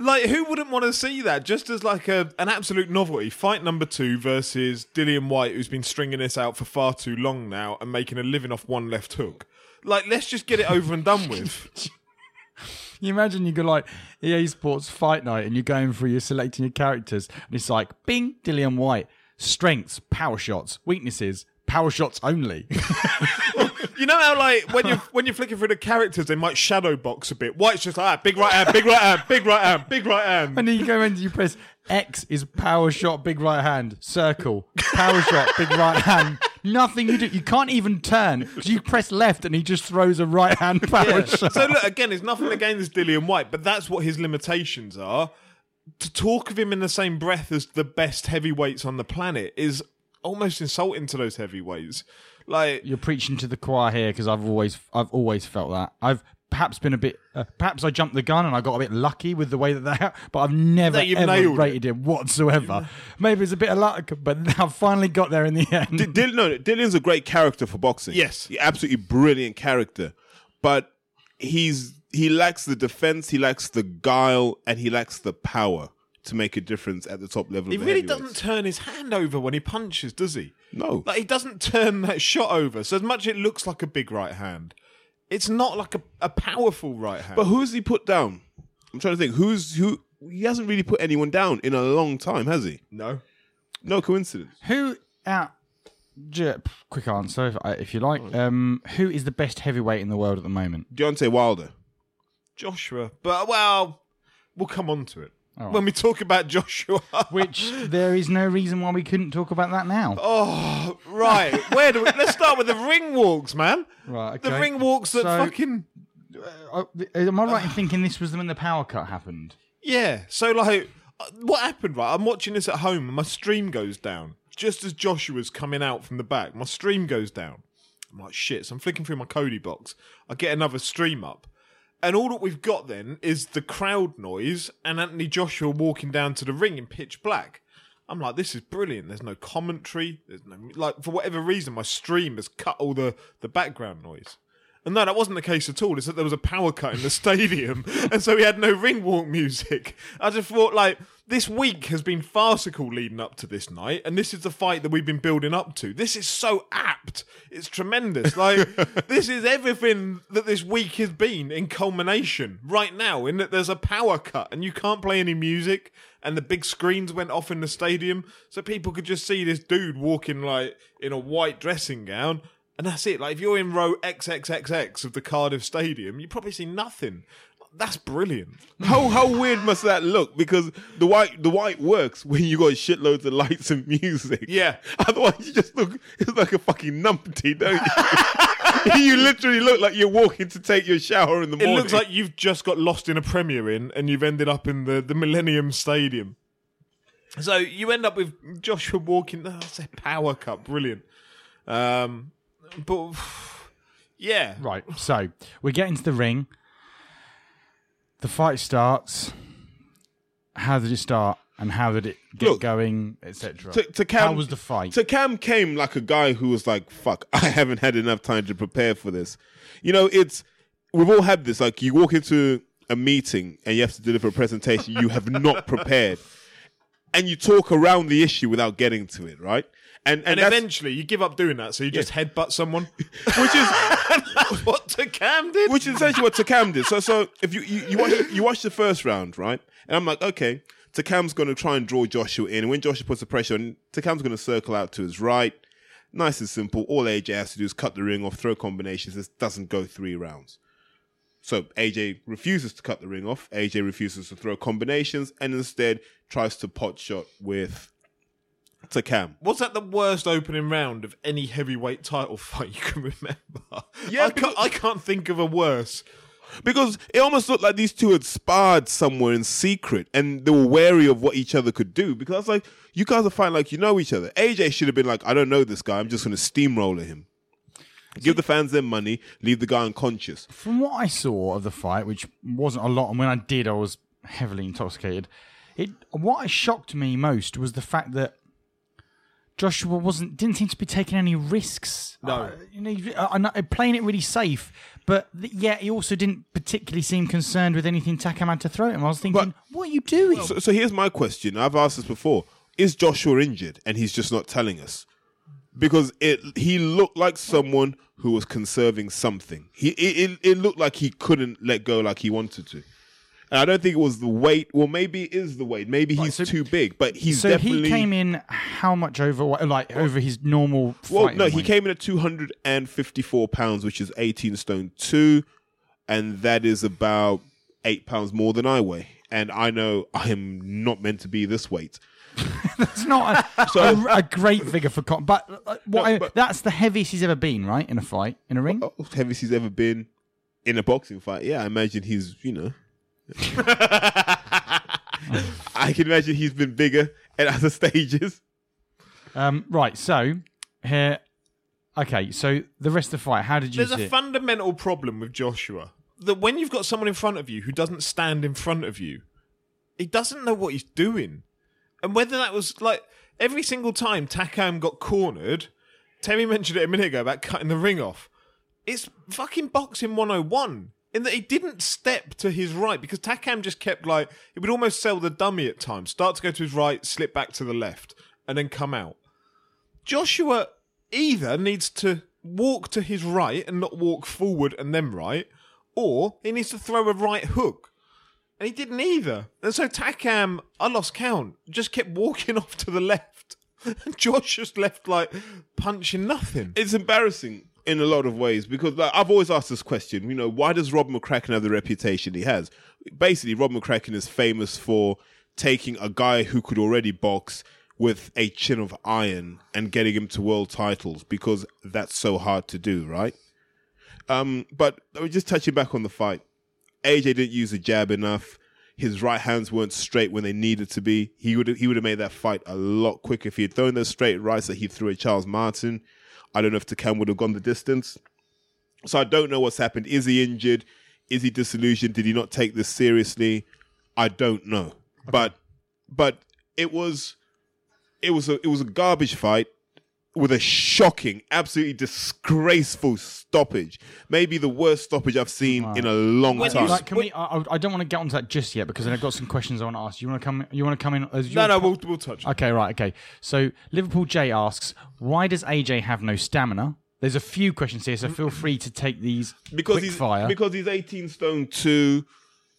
like, who wouldn't want to see that? Just as like a an absolute novelty. Fight number two versus Dillian Whyte, who's been stringing this out for far too long now and making a living off one left hook. Like, let's just get it over and done with. you imagine you go like EA Sports Fight Night and you're going through, you're selecting your characters, and it's like, bing, Dillian Whyte, strengths, power shots, weaknesses, power shots only. You know how like when you're when you're flicking through the characters, they might shadow box a bit. Whyte's just like ah, big right hand, big right hand, big right hand, big right hand. and then you go in and you press X is power shot, big right hand, circle, power shot, big right hand. Nothing you do. You can't even turn because you press left and he just throws a right hand power shot. So look, again, it's nothing against Dillian Whyte, but that's what his limitations are. To talk of him in the same breath as the best heavyweights on the planet is almost insulting to those heavyweights. Like, You're preaching to the choir here because I've always, I've always felt that. I've perhaps been a bit, uh, perhaps I jumped the gun and I got a bit lucky with the way that they, but I've never No, ever nailed it. rated him whatsoever. Maybe it's a bit of luck, but I've finally got there in the end. D- Dill- no, Dillian's a great character for boxing. Yes. He- absolutely brilliant character, but he's he lacks the defense, he lacks the guile, and he lacks the power to make a difference at the top level. he of the really doesn't turn his hand over when he punches, does he? No, Like, he doesn't turn that shot over. So, as much as it looks like a big right hand, it's not like a, a powerful right hand. but who's he put down? I'm trying to think. Who's who? He hasn't really put anyone down in a long time, has he? no. No coincidence. Who out? J- quick answer, if, if you like. Um, who is the best heavyweight in the world at the moment? Deontay Wilder. Joshua. But, well, we'll come on to it. When we talk about Joshua. Which there is no reason why we couldn't talk about that now. Oh, right. Where do we? Let's start with the ring walks, man. Right, Okay. The ring walks that So- fucking. Uh, am I right in thinking this was when the power cut happened? Yeah. So, like, uh, what happened, right? I'm watching this at home and my stream goes down. Just as Joshua's coming out from the back, my stream goes down. I'm like, shit. So I'm flicking through my Kodi box. I get another stream up. And all that we've got then is the crowd noise and Anthony Joshua walking down to the ring in pitch black. I'm like, this is brilliant. There's no commentary. There's no like for whatever reason, my stream has cut all the the background noise. And no, that wasn't the case at all. It's that there was a power cut in the stadium, and so we had no ring walk music. I just thought, like, this week has been farcical leading up to this night, and this is the fight that we've been building up to. This is so apt. It's tremendous. Like, this is everything that this week has been in culmination right now, in that there's a power cut, and you can't play any music, and the big screens went off in the stadium, so people could just see this dude walking, like, in a white dressing gown. And that's it. Like if you're in row XXXX of the Cardiff Stadium, you probably see nothing. That's brilliant. How how weird must that look? Because the white the white works when you got shitloads of lights and music. Yeah. Otherwise, you just look it's like a fucking numpty, don't you? you literally look like you're walking to take your shower in the morning. It looks like you've just got lost in a Premier Inn and you've ended up in the, the Millennium Stadium. So you end up with Joshua walking. Oh, that's a power cup, brilliant. Um, but yeah, Right. So we get into the ring. The fight starts. How did it start? And how did it get Look, going, etc.? to, to Cam, how was the fight? Takam came like a guy who was like, "Fuck, I haven't had enough time to prepare for this." You know, it's we've all had this. Like, you walk into a meeting and you have to deliver a presentation you have not prepared, and you talk around the issue without getting to it, right? And and, and eventually you give up doing that, so you just headbutt someone. which is what Takam did. which is essentially what Takam did. So, so if you you, you watch you watch the first round, right? And I'm like, okay, Takam's going to try and draw Joshua in, and when Joshua puts the pressure on, Takam's going to circle out to his right. Nice and simple. All AJ has to do is cut the ring off, throw combinations. This doesn't go three rounds. So AJ refuses to cut the ring off. AJ refuses to throw combinations, and instead tries to pot shot with Takam. Was that the worst opening round of any heavyweight title fight you can remember? Yeah, I can't, I can't think of a worse. because it almost looked like these two had sparred somewhere in secret and they were wary of what each other could do because I was like you guys are fighting like you know each other aj should have been like i don't know this guy i'm just going to steamroller him give the fans their money leave the guy unconscious From what I saw of the fight, which wasn't a lot, and when I did, I was heavily intoxicated. It what shocked me most was the fact that Joshua wasn't didn't seem to be taking any risks. No. Uh, you know, uh, uh, playing it really safe, but th- yet he also didn't particularly seem concerned with anything Takam had to throw at him. I was thinking, what are you doing? so, so here's my question i've asked this before is joshua injured and he's just not telling us because it he looked like someone who was conserving something he it, it, it looked like he couldn't let go like he wanted to and I don't think it was the weight. Well, maybe it is the weight. Maybe he's so- too big, but he's so definitely. he came in how much over like over his normal? Well, no, he came in at 254 pounds, which is 18 stone two, and that is about eight pounds more than I weigh. And I know I am not meant to be this weight. that's not a, a, a great figure for Cotton, but, uh, what No, I- but- that's the heaviest he's ever been, right? In a fight, in a ring. Oh, heaviest he's ever been in a boxing fight. Yeah, I imagine he's, you know. I can imagine he's been bigger at other stages. Um, right. So here, okay. So the rest of the fight, how did you There's see a it? fundamental problem with Joshua that when you've got someone in front of you who doesn't stand in front of you, he doesn't know what he's doing. And whether that was like every single time Takam got cornered, Terry mentioned it a minute ago about cutting the ring off. It's fucking boxing 101 in that he didn't step to his right because Takam just kept like, he would almost sell the dummy at times, start to go to his right, slip back to the left, and then come out. Joshua either needs to walk to his right and not walk forward and then right, or he needs to throw a right hook. And he didn't either. And so Takam, I lost count, just kept walking off to the left. And Josh just left like punching nothing. it's embarrassing in a lot of ways because like, I've always asked this question. You know, why does Rob McCracken have the reputation he has? Basically, Rob McCracken is famous for taking a guy who could already box with a chin of iron and getting him to world titles because that's so hard to do, right? Um, but I was just touching back on the fight. AJ didn't use the jab enough. His right hands weren't straight when they needed to be. He would he would have made that fight a lot quicker if he had thrown those straight rights that he threw at Charles Martin. I don't know if Takam would have gone the distance. So I don't know what's happened. Is he injured? Is he disillusioned? Did he not take this seriously? I don't know. But but it was it was a it was a garbage fight with a shocking, absolutely disgraceful stoppage. Maybe the worst stoppage I've seen in a long When time. Like, can we? I, I- I don't want to get onto that just yet because I've got some questions I want to ask. You want to come? You want to come in? As No, no, we'll we'll touch. Okay, right. Okay. So Liverpool J asks, why does AJ have no stamina? There's a few questions here, so feel free to take these because quick he's fire. because he's 18 stone 2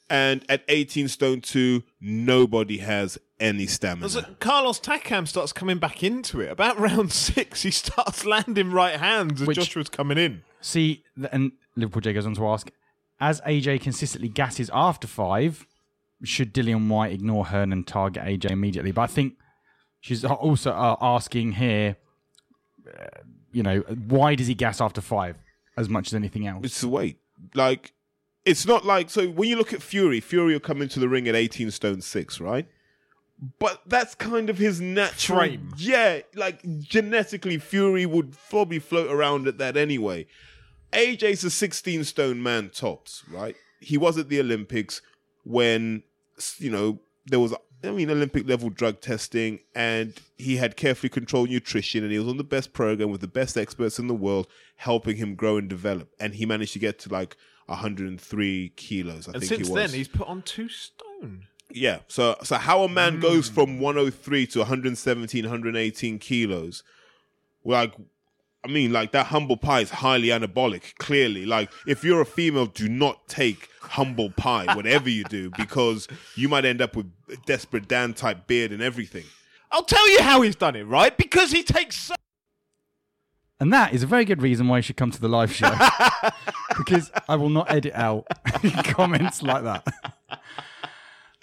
and at 18 stone 2 nobody has any stamina. So Carlos Takam starts coming back into it. About round six, he starts landing right hands as Which- Joshua's coming in. See, th- and Liverpool J goes on to ask, as AJ consistently gasses after five, should Dillian Whyte ignore Hearn and target AJ immediately? But I think she's also uh, asking here, uh, you know, why does he gas after five as much as anything else? it's the weight. Like it's not like so when you look at Fury, Fury will come into the ring at 18 stone 6, right? But that's kind of his natural Frame. Yeah, like genetically Fury would probably float around at that anyway. AJ's a 16 stone man tops, right? He was at the Olympics when you know there was I mean Olympic level drug testing and he had carefully controlled nutrition and he was on the best program with the best experts in the world helping him grow and develop and he managed to get to like 103 kilos I And think since he was. then, he's put on two stone. Yeah. So so how a man goes hmm. from 103 to 117, 118 kilos, like I mean, like that humble pie is highly anabolic. Clearly, like if you're a female, do not take humble pie, whatever you do, because you might end up with a desperate Dan type beard and everything. I'll tell you how he's done it, right? Because he takes so And that is a very good reason why you should come to the live show. because I will not edit out comments like that.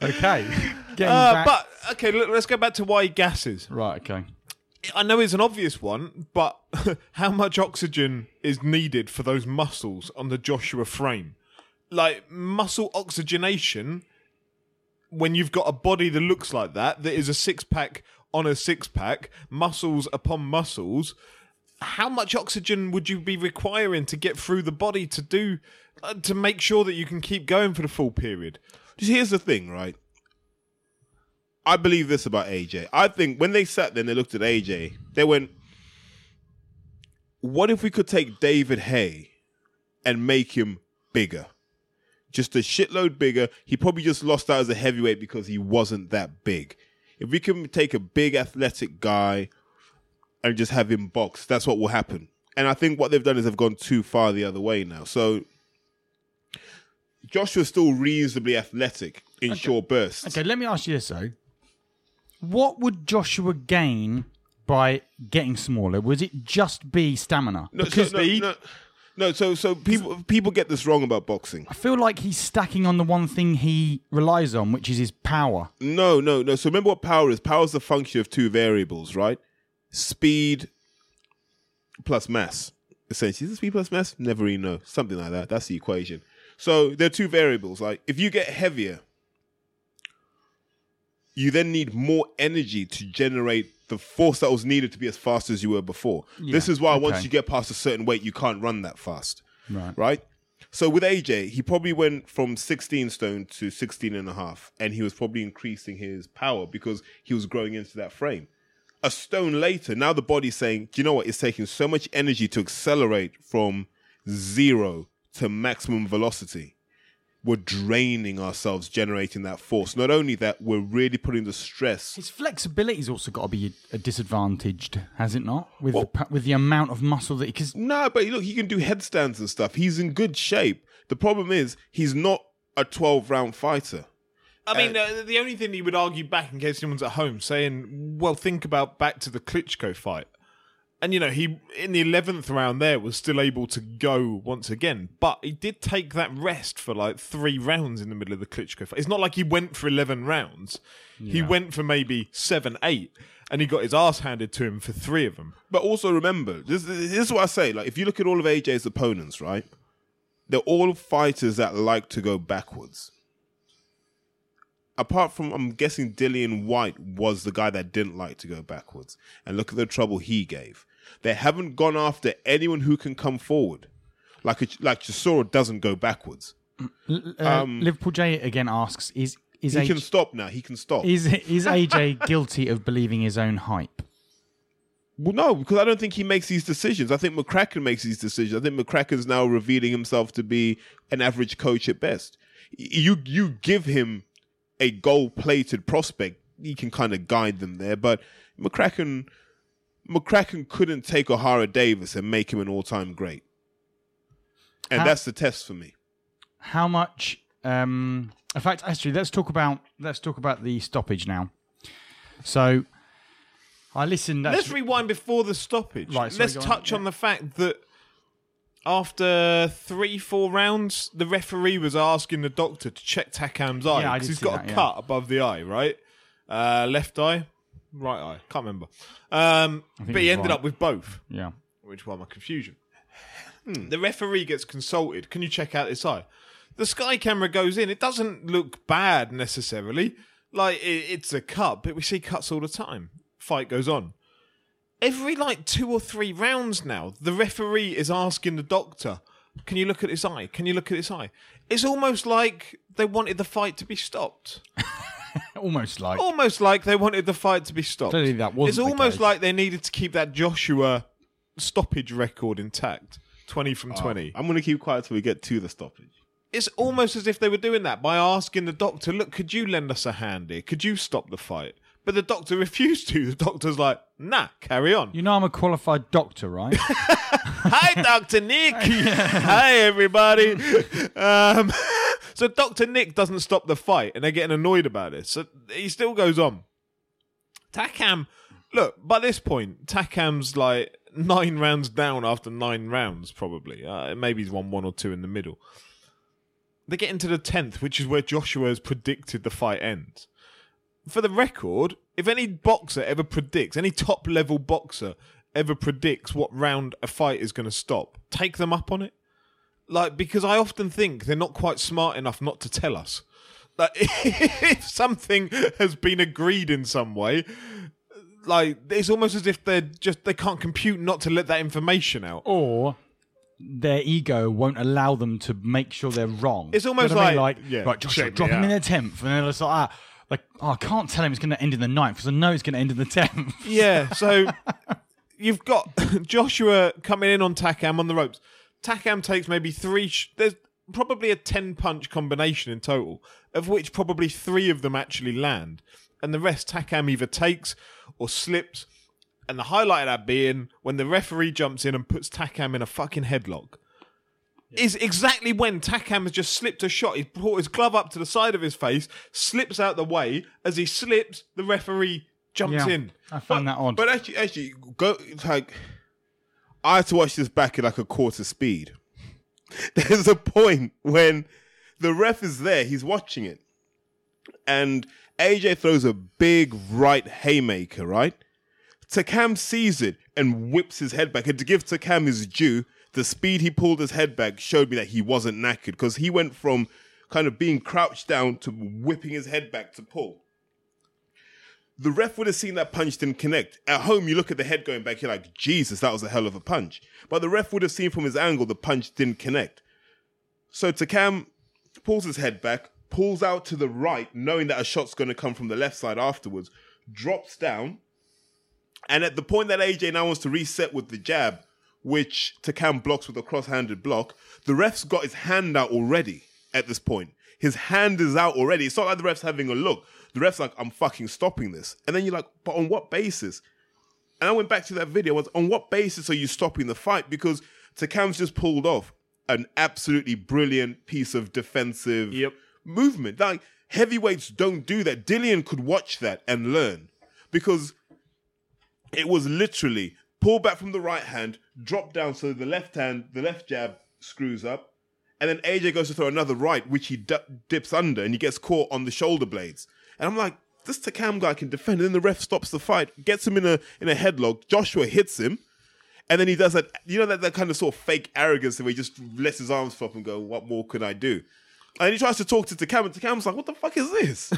okay. Uh, but okay, look, let's go back to why he gasses. Right, okay. I know it's an obvious one, but how much oxygen is needed for those muscles on the Joshua frame? Like muscle oxygenation, when you've got a body that looks like that, that is a six pack on a six pack, muscles upon muscles. How much oxygen would you be requiring to get through the body to do uh, to make sure that you can keep going for the full period? Here's the thing, right? I believe this about AJ. I think when they sat there and they looked at AJ, they went, "What if we could take David Haye and make him bigger?" just a shitload bigger. He probably just lost out as a heavyweight because he wasn't that big. If we can take a big athletic guy and just have him box, that's what will happen. And I think what they've done is they've gone too far the other way now. So Joshua's still reasonably athletic in short bursts. Okay, let me ask you this though. What would Joshua gain by getting smaller? Would it just be stamina? No, because so, no, no, no, so so people people get this wrong about boxing. I feel like he's stacking on the one thing he relies on, which is his power. No, no, no. So remember what power is. Power is the function of two variables, right? Speed plus mass. Essentially, is it speed plus mass? Never really know. Something like that. That's the equation. So there are two variables. Like if you get heavier, you then need more energy to generate the force that was needed to be as fast as you were before. this is why once you get past a certain weight, you can't run that fast. Right. Right? So with AJ, he probably went from 16 stone to 16 and a half, and he was probably increasing his power because he was growing into that frame. A stone later, now the body's saying, Do you know what? It's taking so much energy to accelerate from zero to maximum velocity. We're draining ourselves generating that force. Not only that, we're really putting the stress. His flexibility's also got to be disadvantaged, has it not? With Well- the, with the amount of muscle that he because No, but look, he can do headstands and stuff. He's in good shape. The problem is, he's not a 12 round fighter. I mean, uh, the only thing he would argue back, in case anyone's at home, saying, "Well, think about back to the Klitschko fight," and you know, he in the eleventh round there was still able to go once again, but he did take that rest for like three rounds in the middle of the Klitschko fight. It's not like he went for eleven rounds; he went for maybe seven, eight, and he got his ass handed to him for three of them. But also remember, this, this is what I say. Like, if you look at all of AJ's opponents, right, they're all fighters that like to go backwards. Apart from, I'm guessing Dillian Whyte was the guy that didn't like to go backwards. And look at the trouble he gave. They haven't gone after anyone who can come forward. Like a, like Chisora doesn't go backwards. uh, Liverpool J again asks: Is is He can stop now. He can stop. is is AJ guilty of believing his own hype? Well, no, because I don't think he makes these decisions. I think McCracken makes these decisions. I think McCracken's now revealing himself to be an average coach at best. You you give him a gold plated prospect, he can kind of guide them there. But McCracken McCracken couldn't take O'Hara Davis and make him an all time great. And How- that's the test for me. How much? Um, in fact, actually, let's talk about let's talk about the stoppage now. So, I listened. Let's rewind before the stoppage. Right, sorry, Let's go on. touch Yeah. on the fact that after three, four rounds, the referee was asking the doctor to check Takam's eye Yeah, I because did he's see got that, a yeah. cut above the eye, right? Uh, left eye, right eye. Can't remember. Um, think but he ended right. up with both, yeah. which was my confusion. The referee gets consulted. Can you check out this eye? The sky camera goes in. It doesn't look bad necessarily. Like it, it's a cut, but we see cuts all the time. Fight goes on every like two or three rounds now, the referee is asking the doctor, "Can you look at his eye? Can you look at his eye?" It's almost like they wanted the fight to be stopped. Almost like Almost like they wanted the fight to be stopped. Clearly that wasn't It's almost case. like they needed to keep that Joshua stoppage record intact, twenty from oh, twenty. I'm going to keep quiet till we get to the stoppage. It's almost as if they were doing that by asking the doctor, "Look, could you lend us a hand here? Could you stop the fight?" But the doctor refused to. The doctor's like, "Nah, carry on." you know, I'm a qualified doctor, right? Hi, Dr. Nick. Hi, everybody. Um, so Dr. Nick doesn't stop the fight, and they're getting annoyed about it. So he still goes on. Takam, look, by this point, Takam's like nine rounds down after nine rounds, probably. Uh, maybe he's won one or two in the middle. They get into the 10th, which is where Joshua has predicted the fight ends. For the record, if any boxer ever predicts, any top level boxer ever predicts what round a fight is going to stop, take them up on it. Like, because I often think they're not quite smart enough not to tell us. Like, if something has been agreed in some way, like, it's almost as if they're just, they can't compute not to let that information out. or their ego won't allow them to make sure they're wrong. It's You know almost what I mean? like- like, yeah, right, Joshua, check me drop him in out. the tenth, and then it's like, ah, like, oh, I can't tell him it's going to end in the ninth because I know it's going to end in the tenth. Yeah, so you've got Joshua coming in on Takam on the ropes. Takam takes maybe three. Sh- there's probably a ten punch combination in total, of which probably three of them actually land, and the rest Takam either takes or slips. And the highlight of that being when the referee jumps in and puts Takam in a fucking headlock. Is exactly when Takam has just slipped a shot. He's brought his glove up to the side of his face, slips out the way. As he slips, the referee jumps Yeah, in. I found that odd. But actually, actually, go it's like I had to watch this back at like a quarter speed. There's a point when the ref is there, he's watching it, and AJ throws a big right haymaker, right? Takam sees it and whips his head back. And to give Takam his due, the speed he pulled his head back showed me that he wasn't knackered because he went from kind of being crouched down to whipping his head back to pull the ref would have seen that punch didn't connect. At home, you look at the head going back, you're like, Jesus, that was a hell of a punch. But the ref would have seen from his angle the punch didn't connect. So Takam pulls his head back, pulls out to the right, knowing that a shot's going to come from the left side afterwards, drops down, and at the point that AJ now wants to reset with the jab, which Takam blocks with a cross-handed block, the ref's got his hand out already at this point. His hand is out already. It's not like the ref's having a look. The ref's like, I'm fucking stopping this. And then you're like, but on what basis? And I went back to that video. Was on what basis are you stopping the fight? Because Takam's just pulled off an absolutely brilliant piece of defensive Yep. movement. Like heavyweights don't do that. Dillian could watch that and learn because it was literally pull back from the right hand, drop down so the left hand, the left jab screws up, and then AJ goes to throw another right, which he di- dips under, and he gets caught on the shoulder blades. And I'm like, this Takam guy can defend. And then the ref stops the fight, gets him in a in a headlock. Joshua hits him, and then he does that. You know that that kind of sort of fake arrogance where he just lets his arms flop and go, "What more could I do?" And he tries to talk to Takam, and Takam's like, "What the fuck is this?"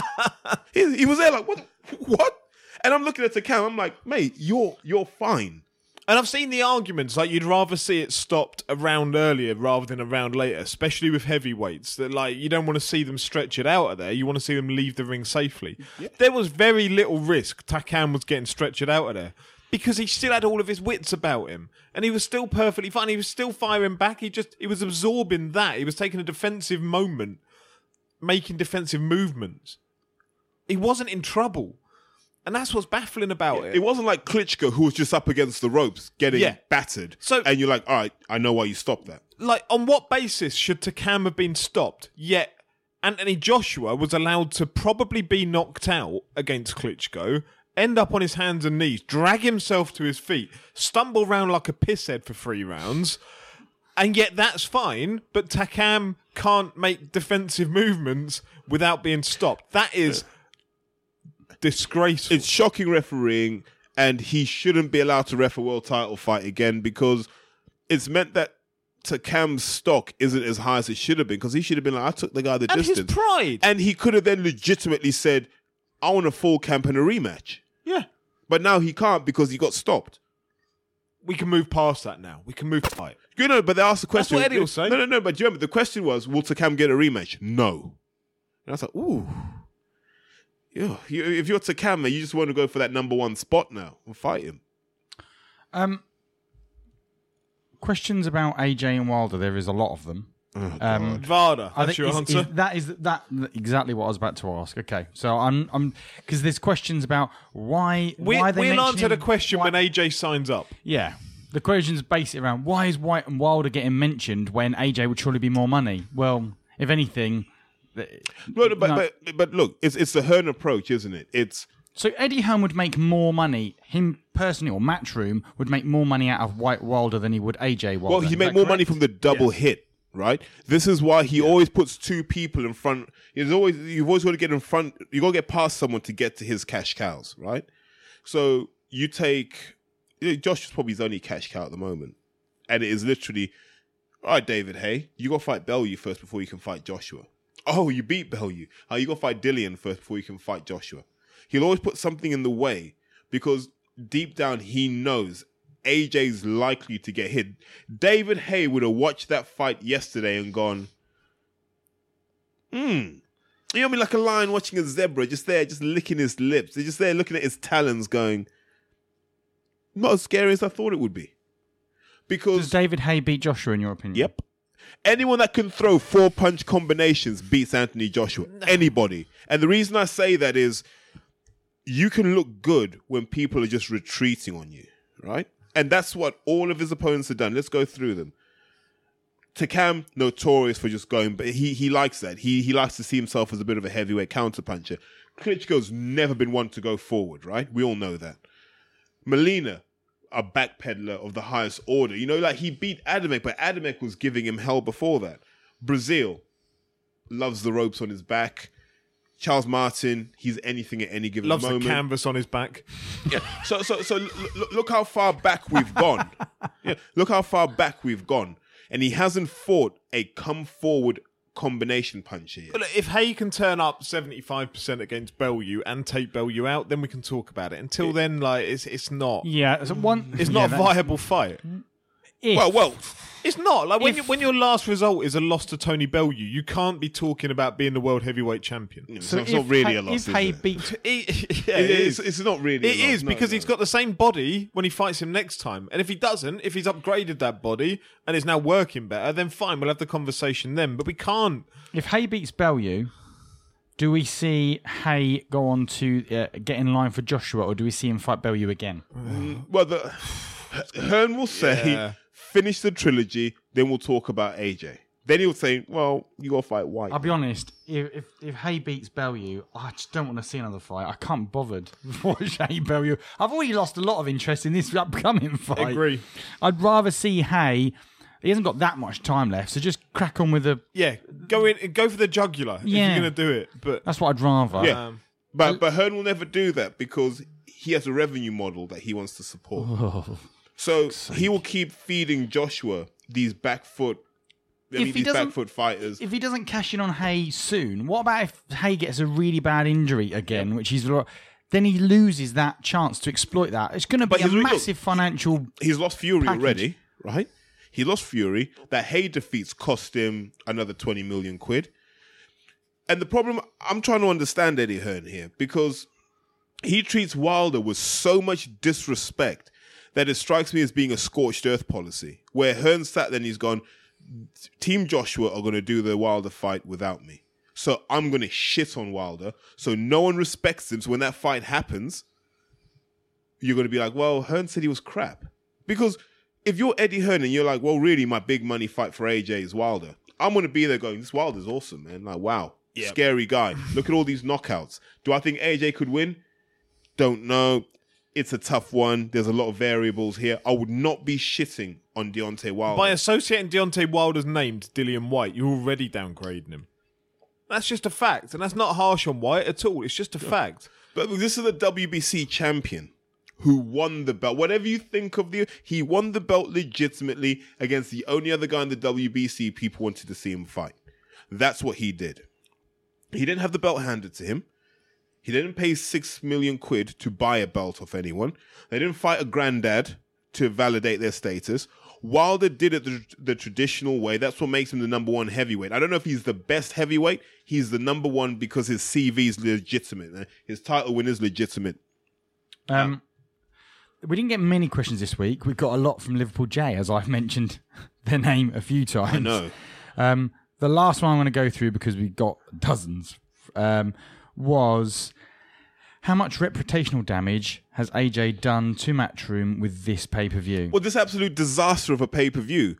he, he was there like, "What? What?" And I'm looking at the Takam. I'm like, "Mate, you're you're fine." And I've seen the arguments like you'd rather see it stopped a round earlier rather than a round later, especially with heavyweights. That like you don't want to see them stretch it out of there. You want to see them leave the ring safely. There was very little risk. Takam was getting stretched out of there because he still had all of his wits about him, and he was still perfectly fine. He was still firing back. He just he was absorbing that. He was taking a defensive moment, making defensive movements. He wasn't in trouble. And that's what's baffling about it. It wasn't like Klitschko who was just up against the ropes getting Yeah. battered. So- and you're like, all right, I know why you stopped that. like on what basis should Takam have been stopped? Yet Anthony Joshua was allowed to probably be knocked out against Klitschko, end up on his hands and knees, drag himself to his feet, stumble round like a pisshead for three rounds, and yet that's fine. But Takam can't make defensive movements without being stopped. That is disgraceful. It's shocking refereeing, and he shouldn't be allowed to ref a world title fight again because it's meant that Takam's stock isn't as high as it should have been because he should have been like, I took the guy the and his pride. and he could have then legitimately said, I want a full camp and a rematch. yeah. But now he can't because he got stopped. We can move past that now. We can move to fight. You know, but they asked the question. what Eddie will say. No, no, no. But do you remember the question was, will Takam get a rematch? No. And I was like, ooh. Yeah, you, if you're Takam, man, you just want to go for that number one spot now and fight him. Um, questions about AJ and Wilder. There is a lot of them. um, Vada, I that's think your is- answer. is- that is that exactly what I was about to ask. Okay, so I'm I'm because there's questions about why We, why they we'll mention answer the question why- when AJ signs up. Yeah, the question's based around why is Whyte and Wilder getting mentioned when AJ would surely be more money. Well, if anything, th- No, no, but, No. but but look, it's it's the Hearn approach, isn't it? It's so Eddie Hearn would make more money. Him personally, or Matchroom would make more money out of Whyte Wilder than he would AJ Wilder. well, he made more money from the double hit, right? This is why he always puts two people in front. He's always you've always got to get in front. You got to get past someone to get to his cash cows, right? So you take you Josh is probably his only cash cow at the moment, and it is literally, all right, David. Haye, you got to fight Bellew first before you can fight Joshua. Oh, you beat Bellew. Oh, you got to fight Dillian first before you can fight Joshua. He'll always put something in the way because deep down he knows AJ's likely to get hit. David Haye would have watched that fight yesterday and gone, hmm. You know what I mean? Like a lion watching a zebra, just there, just licking his lips. They're just there looking at his talons, going, not as scary as I thought it would be. Because Does David Haye beat Joshua in your opinion? Yep. Anyone that can throw four punch combinations beats Anthony Joshua. Anybody. And the reason I say that is you can look good when people are just retreating on you, right? And that's what all of his opponents have done. Let's go through them. Takam, notorious for just going, but he he likes that. He he likes to see himself as a bit of a heavyweight counterpuncher. Klitschko's never been one to go forward, right? We all know that. Molina, a backpedaler of the highest order. You know, like he beat Adamek, but Adamek was giving him hell before that. Breazeale loves the ropes on his back. Charles Martin, he's anything at any given Loves moment. the canvas on his back. Yeah. So so so look, look how far back we've gone. yeah. Look how far back we've gone, and he hasn't fought a come forward combination puncher yet. But look, if Haye can turn up seventy five percent against Bellew and take Bellew out, then we can talk about it. Until then, like it's it's not Yeah. So one. it's yeah, not a viable fight. If- Well, well, It's not like when If- you, when your last result is a loss to Tony Bellew, you can't be talking about being the world heavyweight champion. it's, So not, it's not really Haye- a loss. If is Haye it? beat It- yeah, It it is. is. It's not really. It is a No, because no. he's got the same body when he fights him next time. And if he doesn't, if he's upgraded that body and is now working better, then fine, we'll have the conversation then. But we can't. if Haye beats Bellew, do we see Haye go on to uh, get in line for Joshua, or do we see him fight Bellew again? Well, the Hearn will say, Yeah. Finish the trilogy, then we'll talk about AJ. Then he'll say, well, you got to fight Whyte. I'll be honest. If if, if Haye beats Bellew, I just don't want to see another fight. I can't be bothered to watch Haye Bellew. I've already lost a lot of interest in this upcoming fight. I Agree. I'd rather see Haye. He hasn't got that much time left, so just crack on with the. Yeah, go in, go for the jugular if Yeah. you're going to do it. But That's what I'd rather. yeah. um, but, but Hearn will never do that because he has a revenue model that he wants to support. Oh, so he will keep feeding Joshua these back foot, I If mean, he these doesn't- back foot fighters. If he doesn't cash in on Haye soon, what about if Haye gets a really bad injury again, which he's then he loses that chance to exploit that. It's going to be a massive financial. He's lost Fury Package. already, right? He lost Fury. That Haye defeats cost him another 20 million quid. And the problem, I'm trying to understand Eddie Hearn here because he treats Wilder with so much disrespect that it strikes me as being a scorched earth policy. Where Hearn sat there and he's gone, Team Joshua are going to do the Wilder fight without me. So I'm going to shit on Wilder. So no one respects him. So when that fight happens, you're going to be like, well, Hearn said he was crap. Because if you're Eddie Hearn and you're like, well, really, my big money fight for AJ is Wilder, I'm going to be there going, this Wilder's awesome, man. Like, wow, scary guy. Look at all these knockouts. Do I think AJ could win? Don't know. It's a tough one. There's a lot of variables here. I would not be shitting on Deontay Wilder. By associating Deontay Wilder's name to Dillian Whyte, you're already downgrading him. That's just a fact, and that's not harsh on Whyte at all. It's just a fact. But this is the WBC champion who won the belt. Whatever you think of the, he won the belt legitimately against the only other guy in the WBC people wanted to see him fight. That's what he did. He didn't have the belt handed to him. He didn't pay six million quid to buy a belt off anyone. They didn't fight a granddad to validate their status. Wilder did it the, the traditional way. That's what makes him the number one heavyweight. I don't know if he's the best heavyweight. He's the number one because his CV is legitimate. His title win is legitimate. Um, we didn't get many questions this week. We got a lot from Liverpool J, as I've mentioned their name a few times. I know. Um, the last one I'm going to go through because we got dozens um, was how much reputational damage has AJ done to Matchroom with this pay per view? Well, this absolute disaster of a pay per view.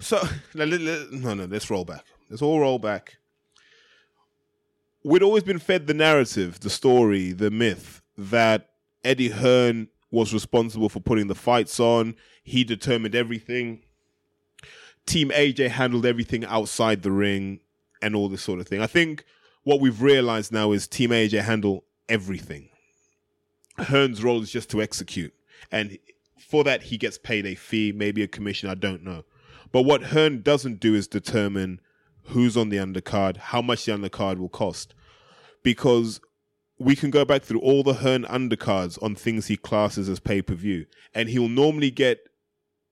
So no, no. Let's roll back. Let's all roll back. We'd always been fed the narrative, the story, the myth that Eddie Hearn was responsible for putting the fights on. He determined everything. Team AJ handled everything outside the ring and all this sort of thing. I think what we've realized now is Team AJ handle everything. Hearn's role is just to execute. And for that, he gets paid a fee, maybe a commission, I don't know. But what Hearn doesn't do is determine who's on the undercard, how much the undercard will cost. Because we can go back through all the Hearn undercards on things he classes as pay per view, and he'll normally get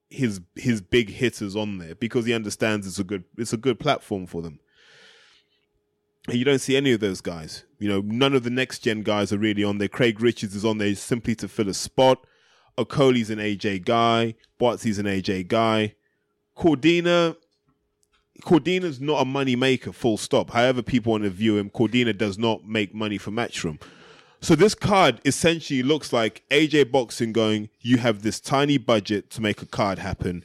his his big hitters on there because he understands it's a good it's a good platform for them. And you don't see any of those guys. You know, none of the next gen guys are really on there. Craig Richards is on there simply to fill a spot. Okolie's an AJ guy. Buatsi's an AJ guy. Cordina, Cordina's not a money maker, full stop. However, people want to view him, Cordina does not make money for Matchroom. So this card essentially looks like AJ Boxing going, you have this tiny budget to make a card happen.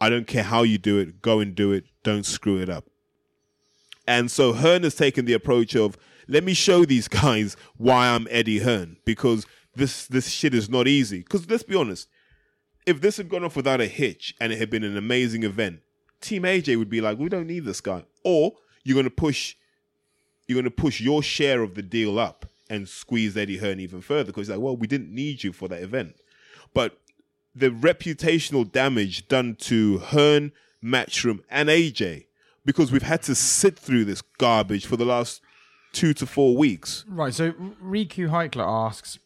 I don't care how you do it, go and do it. Don't screw it up. And so Hearn has taken the approach of let me show these guys why I'm Eddie Hearn because this this shit is not easy. Because let's be honest, if this had gone off without a hitch and it had been an amazing event, Team AJ would be like, we don't need this guy. Or you're gonna push you're gonna push your share of the deal up and squeeze Eddie Hearn even further because he's like, well, we didn't need you for that event. But the reputational damage done to Hearn, Matchroom, and AJ because we've had to sit through this garbage for the last two to four weeks. Right. So Riku Heikler asks,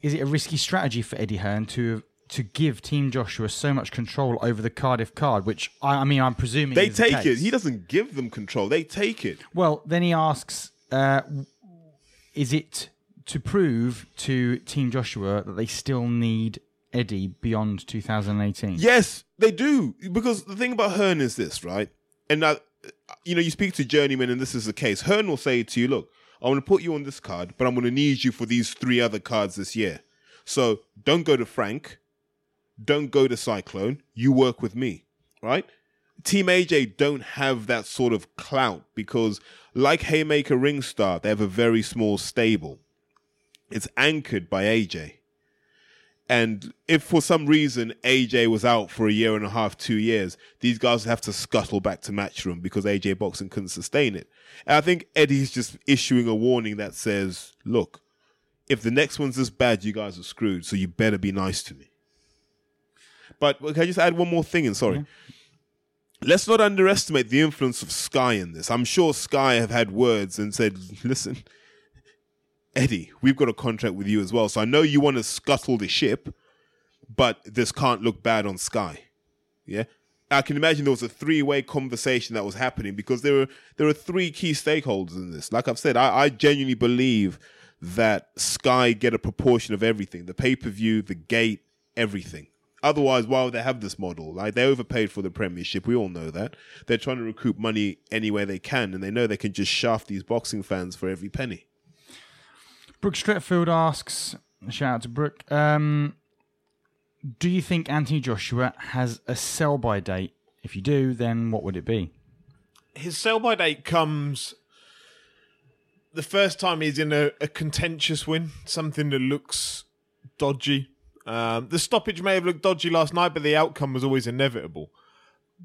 is it a risky strategy for Eddie Hearn to to give Team Joshua so much control over the Cardiff card? Which I, I mean, I'm presuming They is the take it. He doesn't give them control. They take it. Well, then he asks, uh, is it to prove to Team Joshua that they still need Eddie beyond 2018? Yes, they do. Because the thing about Hearn is this, right? And uh, you know, you speak to journeyman, and this is the case. Hearn will say to you, "Look, I'm going to put you on this card, but I'm going to need you for these three other cards this year. So don't go to Frank, don't go to Cyclone. You work with me, right?" Team AJ don't have that sort of clout because, like Hayemaker Ringstar, they have a very small stable. It's anchored by AJ. And if for some reason AJ was out for a year and a half, two years, these guys have to scuttle back to Matchroom because AJ Boxing couldn't sustain it. And I think Eddie's just issuing a warning that says, look, if the next one's this bad, you guys are screwed, so you better be nice to me. But can I just add one more thing? And sorry. Let's not underestimate the influence of Sky in this. I'm sure Sky have had words and said, listen, Eddie, we've got a contract with you as well. So I know you want to scuttle the ship, but this can't look bad on Sky. Yeah. I can imagine there was a three-way conversation that was happening because there are there are three key stakeholders in this. Like I've said, I, I genuinely believe that Sky get a proportion of everything: the pay-per-view, the gate, everything. Otherwise, why would they have this model? Like they overpaid for the Premiership. We all know that. They're trying to recoup money any way they can, and they know they can just shaft these boxing fans for every penny. Brooke Stretfield asks, shout out to Brooke, um, do you think Anthony Joshua has a sell by date? If you do, then what would it be? his sell by date comes the first time he's in a, a contentious win, something that looks dodgy. Um, the stoppage may have looked dodgy last night, but the outcome was always inevitable.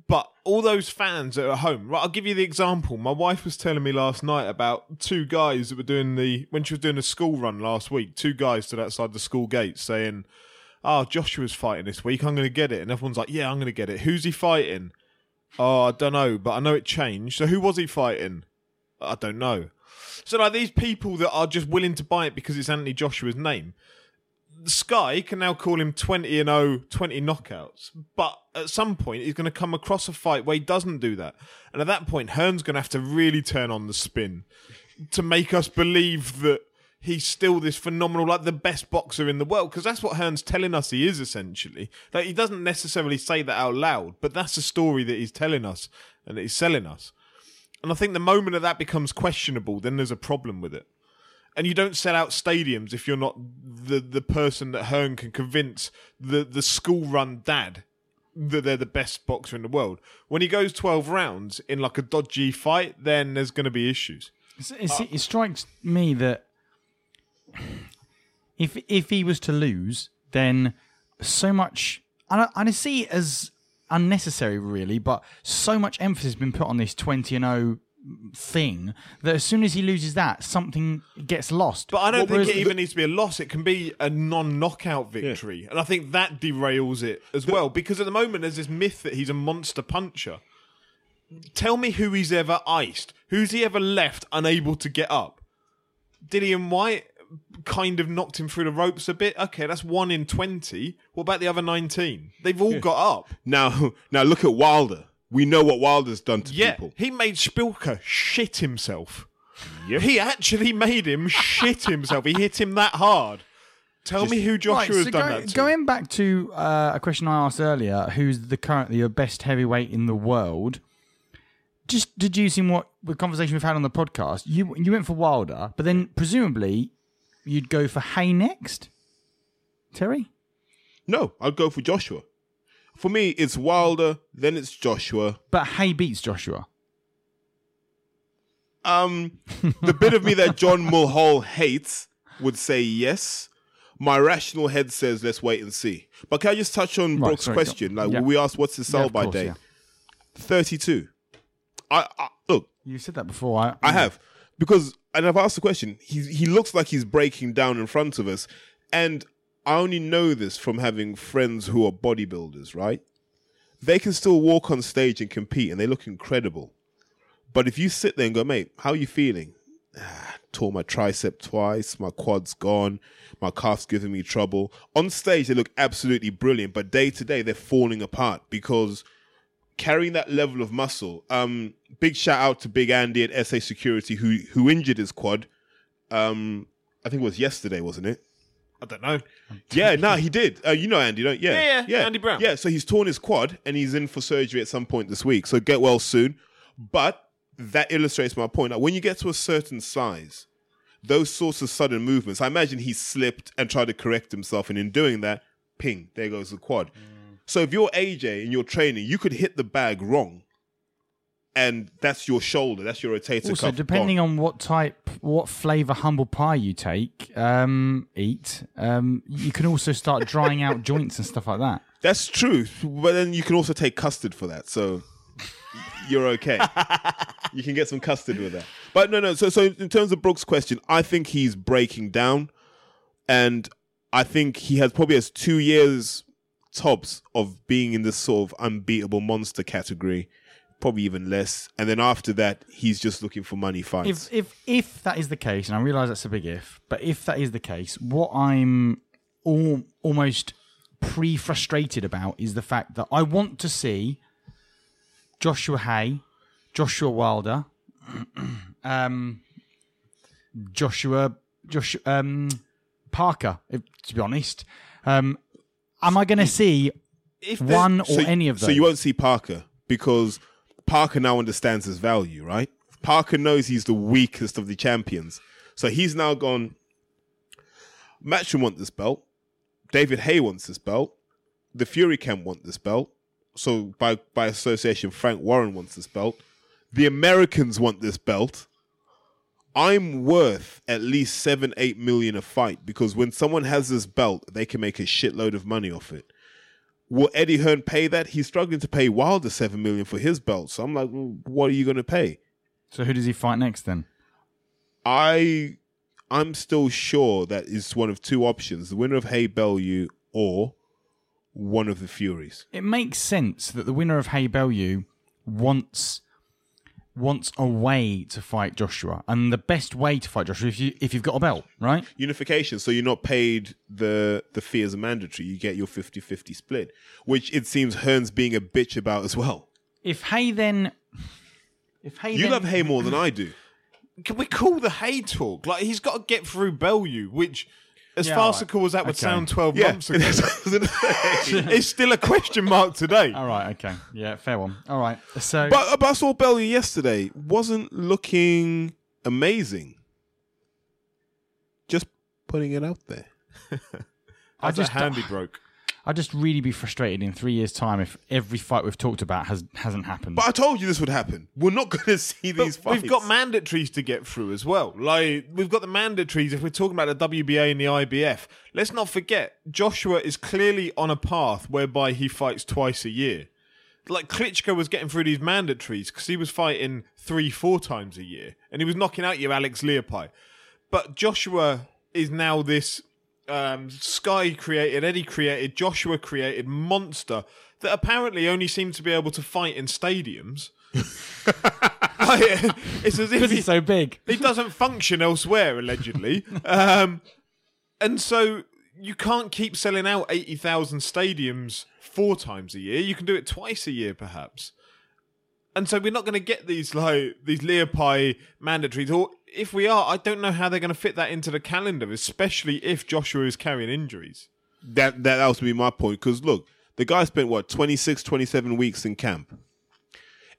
But all those fans that are at home, right? I'll give you the example. My wife was telling me last night about two guys that were doing the when she was doing a school run last week. Two guys stood outside the school gate saying, "Oh, Joshua's fighting this week. I'm going to get it." And everyone's like, "Yeah, I'm going to get it." Who's he fighting? Oh, I don't know, but I know it changed. So who was he fighting? I don't know. So like these people that are just willing to buy it because it's Anthony Joshua's name. Sky can now call him 20 and 0, 20 knockouts. But at some point, he's going to come across a fight where he doesn't do that. And at that point, Hearn's going to have to really turn on the spin to make us believe that he's still this phenomenal, like the best boxer in the world. Because that's what Hearn's telling us he is essentially. Like he doesn't necessarily say that out loud, but that's the story that he's telling us and that he's selling us. And I think the moment that that becomes questionable, then there's a problem with it. And you don't sell out stadiums if you're not the the person that Hearn can convince the the school run dad that they're the best boxer in the world. When he goes 12 rounds in like a dodgy fight, then there's going to be issues. It's, it's, it strikes me that if if he was to lose, then so much, I, I see it as unnecessary, really, but so much emphasis has been put on this 20 and 0 thing that as soon as he loses that, something gets lost. But I don't Whereas think it the- even needs to be a loss. It can be a non-knockout victory, and I think that derails it as well. Because at the moment, there's this myth that he's a monster puncher. Tell me who he's ever iced. Who's he ever left unable to get up? Dillian Whyte kind of knocked him through the ropes a bit. Okay, that's one in twenty. What about the other nineteen? They've all got up. Now, now look at Wilder. We know what Wilder's done to Yeah, people. he made Szpilka shit himself. He actually made him shit himself. He hit him that hard. Tell me who Joshua's so done go- that to. Going back to uh, a question I asked earlier, who's the currently the best heavyweight in the world? Just deducing what the conversation we've had on the podcast, you you went for Wilder, but then presumably you'd go for Haye next. Terry, No, I'd go for Joshua. For me, it's Wilder, then it's Joshua. but Haye beats Joshua. Um, the bit of me that John Mulhall hates would say yes. My rational head says let's wait and see. But can I just touch on Right, Brooks' sorry, question? Like yeah. we asked, what's the sell of by course, date? yeah. Thirty-two. I, I look. You said that before. I, I have because, and I've asked the question. He he looks like he's breaking down in front of us, and I only know this from having friends who are bodybuilders. Right? They can still walk on stage and compete, and they look incredible. But if you sit there and go, mate, how are you feeling? Ah, tore my tricep twice, my quad's gone, my calf's giving me trouble. On stage, they look absolutely brilliant, but day to day, they're falling apart because carrying that level of muscle. Um, big shout out to Big Andy at SA Security who who injured his quad. Um, I think it was yesterday, wasn't it? I don't know. Yeah, no, he did. Uh, you know Andy, don't? Yeah, Yeah, yeah, Andy Brown. Yeah, so he's torn his quad and he's in for surgery at some point this week. So get well soon. But that illustrates my point. Now, when you get to a certain size, those sorts of sudden movements, I imagine he slipped and tried to correct himself, and in doing that, ping, there goes the quad. So if you're AJ and you're training, you could hit the bag wrong, and that's your shoulder, that's your rotator also cuff. depending gone. on what type, what flavor humble pie you take, um, eat, um, you can also start drying out joints and stuff like that. That's true, but then you can also take custard for that, so you're okay. you can get some custard with that. But no, no. So, so in terms of Brooks' question, I think he's breaking down, and I think he has probably has two years tops of being in this sort of unbeatable monster category probably even less. And then after that, he's just looking for money fights. if if if that is the case, and I realise that's a big if, but if that is the case, what I'm all, almost pre-frustrated about is the fact that I want to see Joshua Haye, Joshua Wilder, um, Joshua Joshua um, Parker. If, to be honest, um, am I going to see If one or So- any of them? So you won't see Parker because Parker now understands his value, right? Parker knows he's the weakest of the champions. So he's now gone. Matchroom want this belt. David Haye wants this belt. The Fury Camp want this belt. So by by association, Frank Warren wants this belt. The Americans want this belt. I'm worth at least seven, eight million a fight because when someone has this belt, they can make a shitload of money off it. Will Eddie Hearn pay that? He's struggling to pay Wilder seven million for his belt. So I'm like, well, what are you going to pay? so who does he fight next then? I I'm still sure that is one of two options: the winner of Haye Bellew or one of the Furies. it makes sense that the winner of Haye Bellew wants wants a way to fight Joshua, and the best way to fight Joshua if you if you've got a belt, right? Unification, so you're not paid the the fee as a mandatory. You get your 50-50 split, which it seems Hearn's being a bitch about as well. If Haye then, if Haye You then, love Haye more than I do. can we call the Haye talk? Like he's got to get through Bellew, which, as Yeah, farcical as that would okay. sound twelve Yeah, months ago, that's what I was gonna say. it's still a question mark today. All right, okay, yeah, fair one. All right, so But, uh, but I saw Bellew yesterday. Wasn't looking amazing. Just putting it out there. I just handy broke. I'd just really be frustrated in three years' time if every fight we've talked about has hasn't happened. But I told you this would happen. We're not going to see But these fights. we've got mandatories to get through as well. Like we've got the mandatories. If we're talking about the WBA and the IBF, let's not forget Joshua is clearly on a path whereby he fights twice a year. Like Klitschko was getting through these mandatories because he was fighting three, four times a year, and he was knocking out your Alex Leapai. But Joshua is now this um, Sky created, Eddie created, Joshua created monster that apparently only seems to be able to fight in stadiums. It's as if he, he's so big. he doesn't function elsewhere, allegedly. um, and so you can't keep selling out 80,000 stadiums four times a year. You can do it twice a year, perhaps. And so we're not going to get these like these Leapai mandatories, or if we are, I don't know how they're going to fit that into the calendar, especially if Joshua is carrying injuries. that that else would be my point because look the guy spent what 26 27 weeks in camp.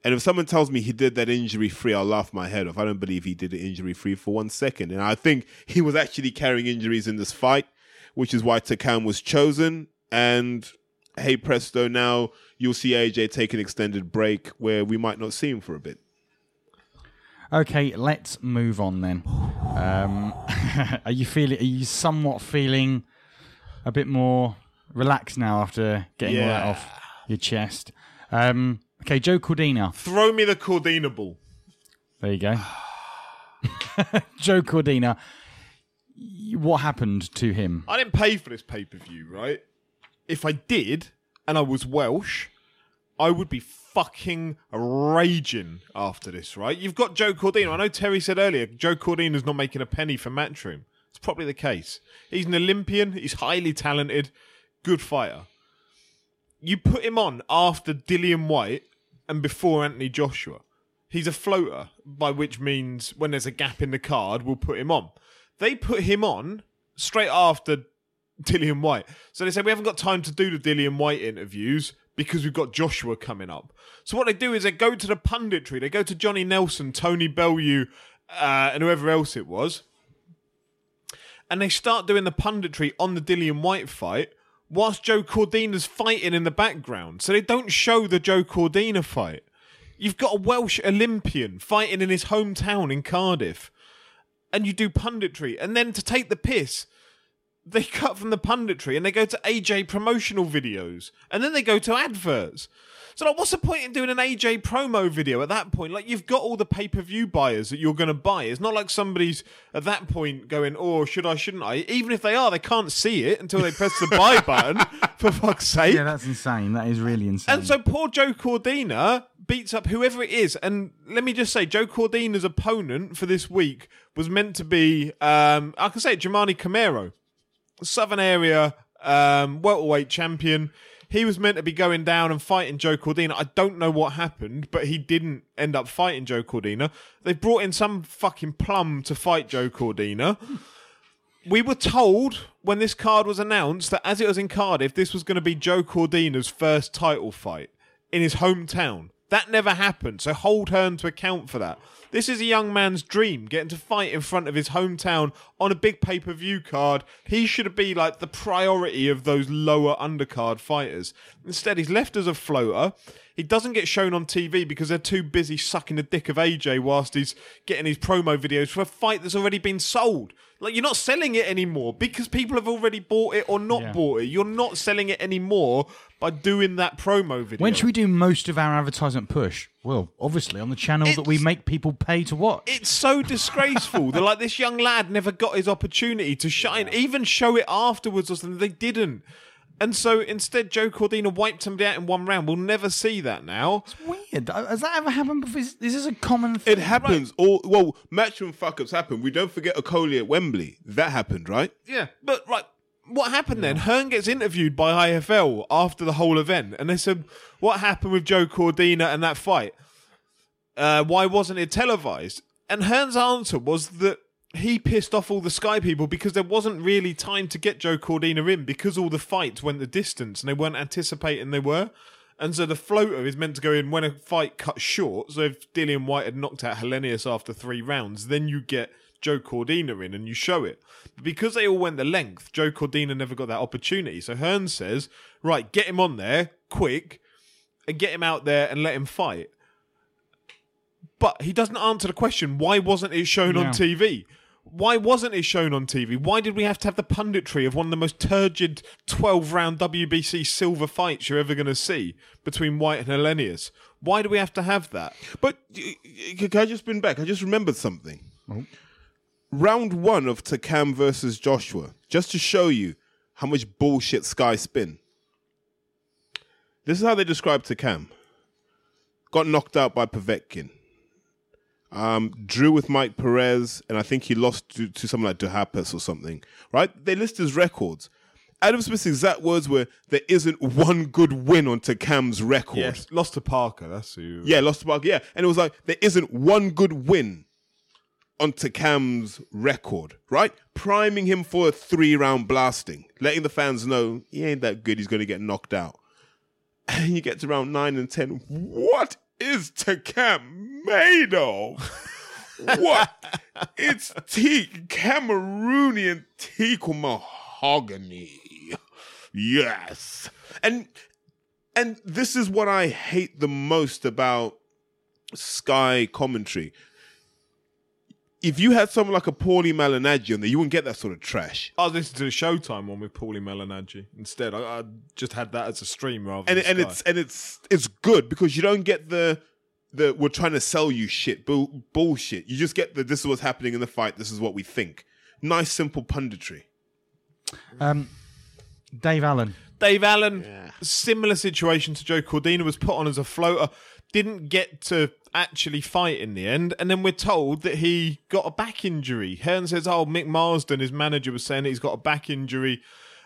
And if someone tells me he did that injury free i'll laugh my head off. I don't believe he did it injury free for one second. And i think he was actually carrying injuries in this fight which is why Takam was chosen. And hey presto now you'll see aj take an extended break where we might not see him for a bit Okay, let's move on then. Um, are you feeling? Are you somewhat feeling a bit more relaxed now after getting all that Yeah. off your chest? Um, okay, Joe Cordina. Throw me the Cordina ball. There you go. Joe Cordina. y- What happened to him? I didn't pay for this pay per view, right? If I did, and I was Welsh, I would be fucking raging after this, right? You've got Joe Cordino. I know Terry said earlier, Joe Cordino's not making a penny for Matchroom. It's probably the case. He's an Olympian, he's highly talented, good fighter. You put him on after Dillian Whyte and before Anthony Joshua. He's a floater, by which means when there's a gap in the card, we'll put him on. They put him on straight after Dillian Whyte. So they said, We haven't got time to do the Dillian Whyte interviews because we've got Joshua coming up. So what they do is they go to the punditry, they go to Johnny Nelson, Tony Bellew, uh, and whoever else it was, and they start doing the punditry on the Dillian Whyte fight whilst Joe Cordina's fighting in the background. So they don't show the Joe Cordina fight. You've got a Welsh Olympian fighting in his hometown in Cardiff, and you do punditry, and then to take the piss, they cut from the punditry and they go to AJ promotional videos, and then they go to adverts. So, like, what's the point in doing an AJ promo video at that point? Like, you've got all the pay per view buyers that you're going to buy. It's not like somebody's at that point going, "Oh, should I? Shouldn't I?" Even if they are, they can't see it until they press the buy button. For fuck's sake! Yeah, that's insane. That is really insane. And so poor Joe Cordina beats up whoever it is. And let me just say, Joe Cordina's opponent for this week was meant to be, um, I can say it, Germani Camaro, Southern Area um, welterweight champion. He was meant to be going down and fighting Joe Cordina. I don't know what happened, but he didn't end up fighting Joe Cordina. They brought in some fucking plum to fight Joe Cordina we were told when this card was announced that as it was in Cardiff, this was going to be Joe Cordina's first title fight in his hometown. That never happened, so hold Hearn to account for that. This is a young man's dream, getting to fight in front of his hometown on a big pay per view card. He should be like the priority of those lower undercard fighters. Instead, he's left as a floater. He doesn't get shown on TV because they're too busy sucking the dick of AJ whilst he's getting his promo videos for a fight that's already been sold. Like you're not selling it anymore because people have already bought it or not Yeah. bought it. You're not selling it anymore by doing that promo video. When should we do most of our advertisement push? Well, obviously on the channel that we make people pay to watch. It's so disgraceful. They're like this young lad never got his opportunity to shine, even show it afterwards or something. They didn't. And so instead, Joe Cordina wiped somebody out in one round. We'll never see that now. It's weird. Uh, Has that ever happened before? Is, is this a common thing? It happens. All well, matchroom fuck ups happen. We don't forget Okolie at Wembley. That happened, right? Yeah, but right. What happened then? Hearn gets interviewed by IFL after the whole event, and they said, "What happened with Joe Cordina and that fight? Uh, why wasn't it televised?" And Hearn's answer was that he pissed off all the Sky people because there wasn't really time to get Joe Cordina in because all the fights went the distance and they weren't anticipating they were. And so the floater is meant to go in when a fight cut short. So if Dillian Whyte had knocked out Helenius after three rounds, then you get Joe Cordina in and you show it. But because they all went the length, Joe Cordina never got that opportunity. So Hearn says, right, get him on there quick and get him out there and let him fight. But he doesn't answer the question why wasn't it shown on TV? Why wasn't it shown on TV? Why did we have to have the punditry of one of the most turgid 12 round WBC silver fights you're ever going to see between Whyte and Helenius? Why do we have to have that? But y- y- can I just bring back? I just remembered something. Oh. Round one of Takam versus Joshua, just to show you how much bullshit Sky spin. This is how they describe Takam. Got knocked out by Povetkin. Um, drew with Mike Perez, and I think he lost to, to someone like Duhapis or something. Right? They list his records. Adam Smith's exact words were, "There isn't one good win on Takam's record." Lost to Parker, that's who. Yeah, lost to Parker. Yeah, and it was like there isn't one good win on Takam's record, right? Priming him for a three-round blasting, letting the fans know he ain't that good. He's going to get knocked out. And you get to round nine and ten. What is Takam made of? what? It's teak, Cameroonian teak mahogany. Yes, and and this is what I hate the most about Sky commentary. If you had someone like a Paulie Malignaggi on there, you wouldn't get that sort of trash. I was listening to the Showtime one with Paulie Malignaggi instead. I, I just had that as a stream rather And than and Sky. it's and it's it's good because you don't get the the we're trying to sell you shit bull, bullshit. You just get the this is what's happening in the fight. This is what we think. Nice simple punditry. Um, Dave Allen. Dave Allen, similar situation to Joe Cordina, was put on as a floater, didn't get to actually fight in the end, and then we're told that he got a back injury. Hearn says, "Oh, Mick Marsden, his manager, was saying that he's got a back injury,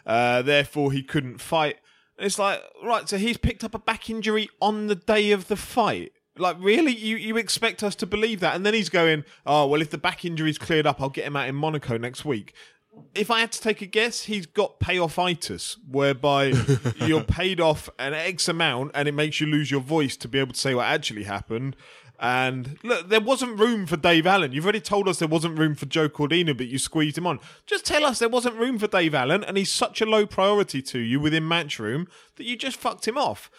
uh, therefore he couldn't fight." And it's like, right, so he's picked up a back injury on the day of the fight. Like, really? You you expect us to believe that? And then he's going, "Oh, well, if the back injury's cleared up, I'll get him out in Monaco next week." If I had to take a guess, he's got payoff-itis, whereby you're paid off an X amount and it makes you lose your voice to be able to say what actually happened. And look, there wasn't room for Dave Allen. You've already told us there wasn't room for Joe Cordina, but you squeezed him on. Just tell us there wasn't room for Dave Allen, and he's such a low priority to you within Matchroom that you just fucked him off.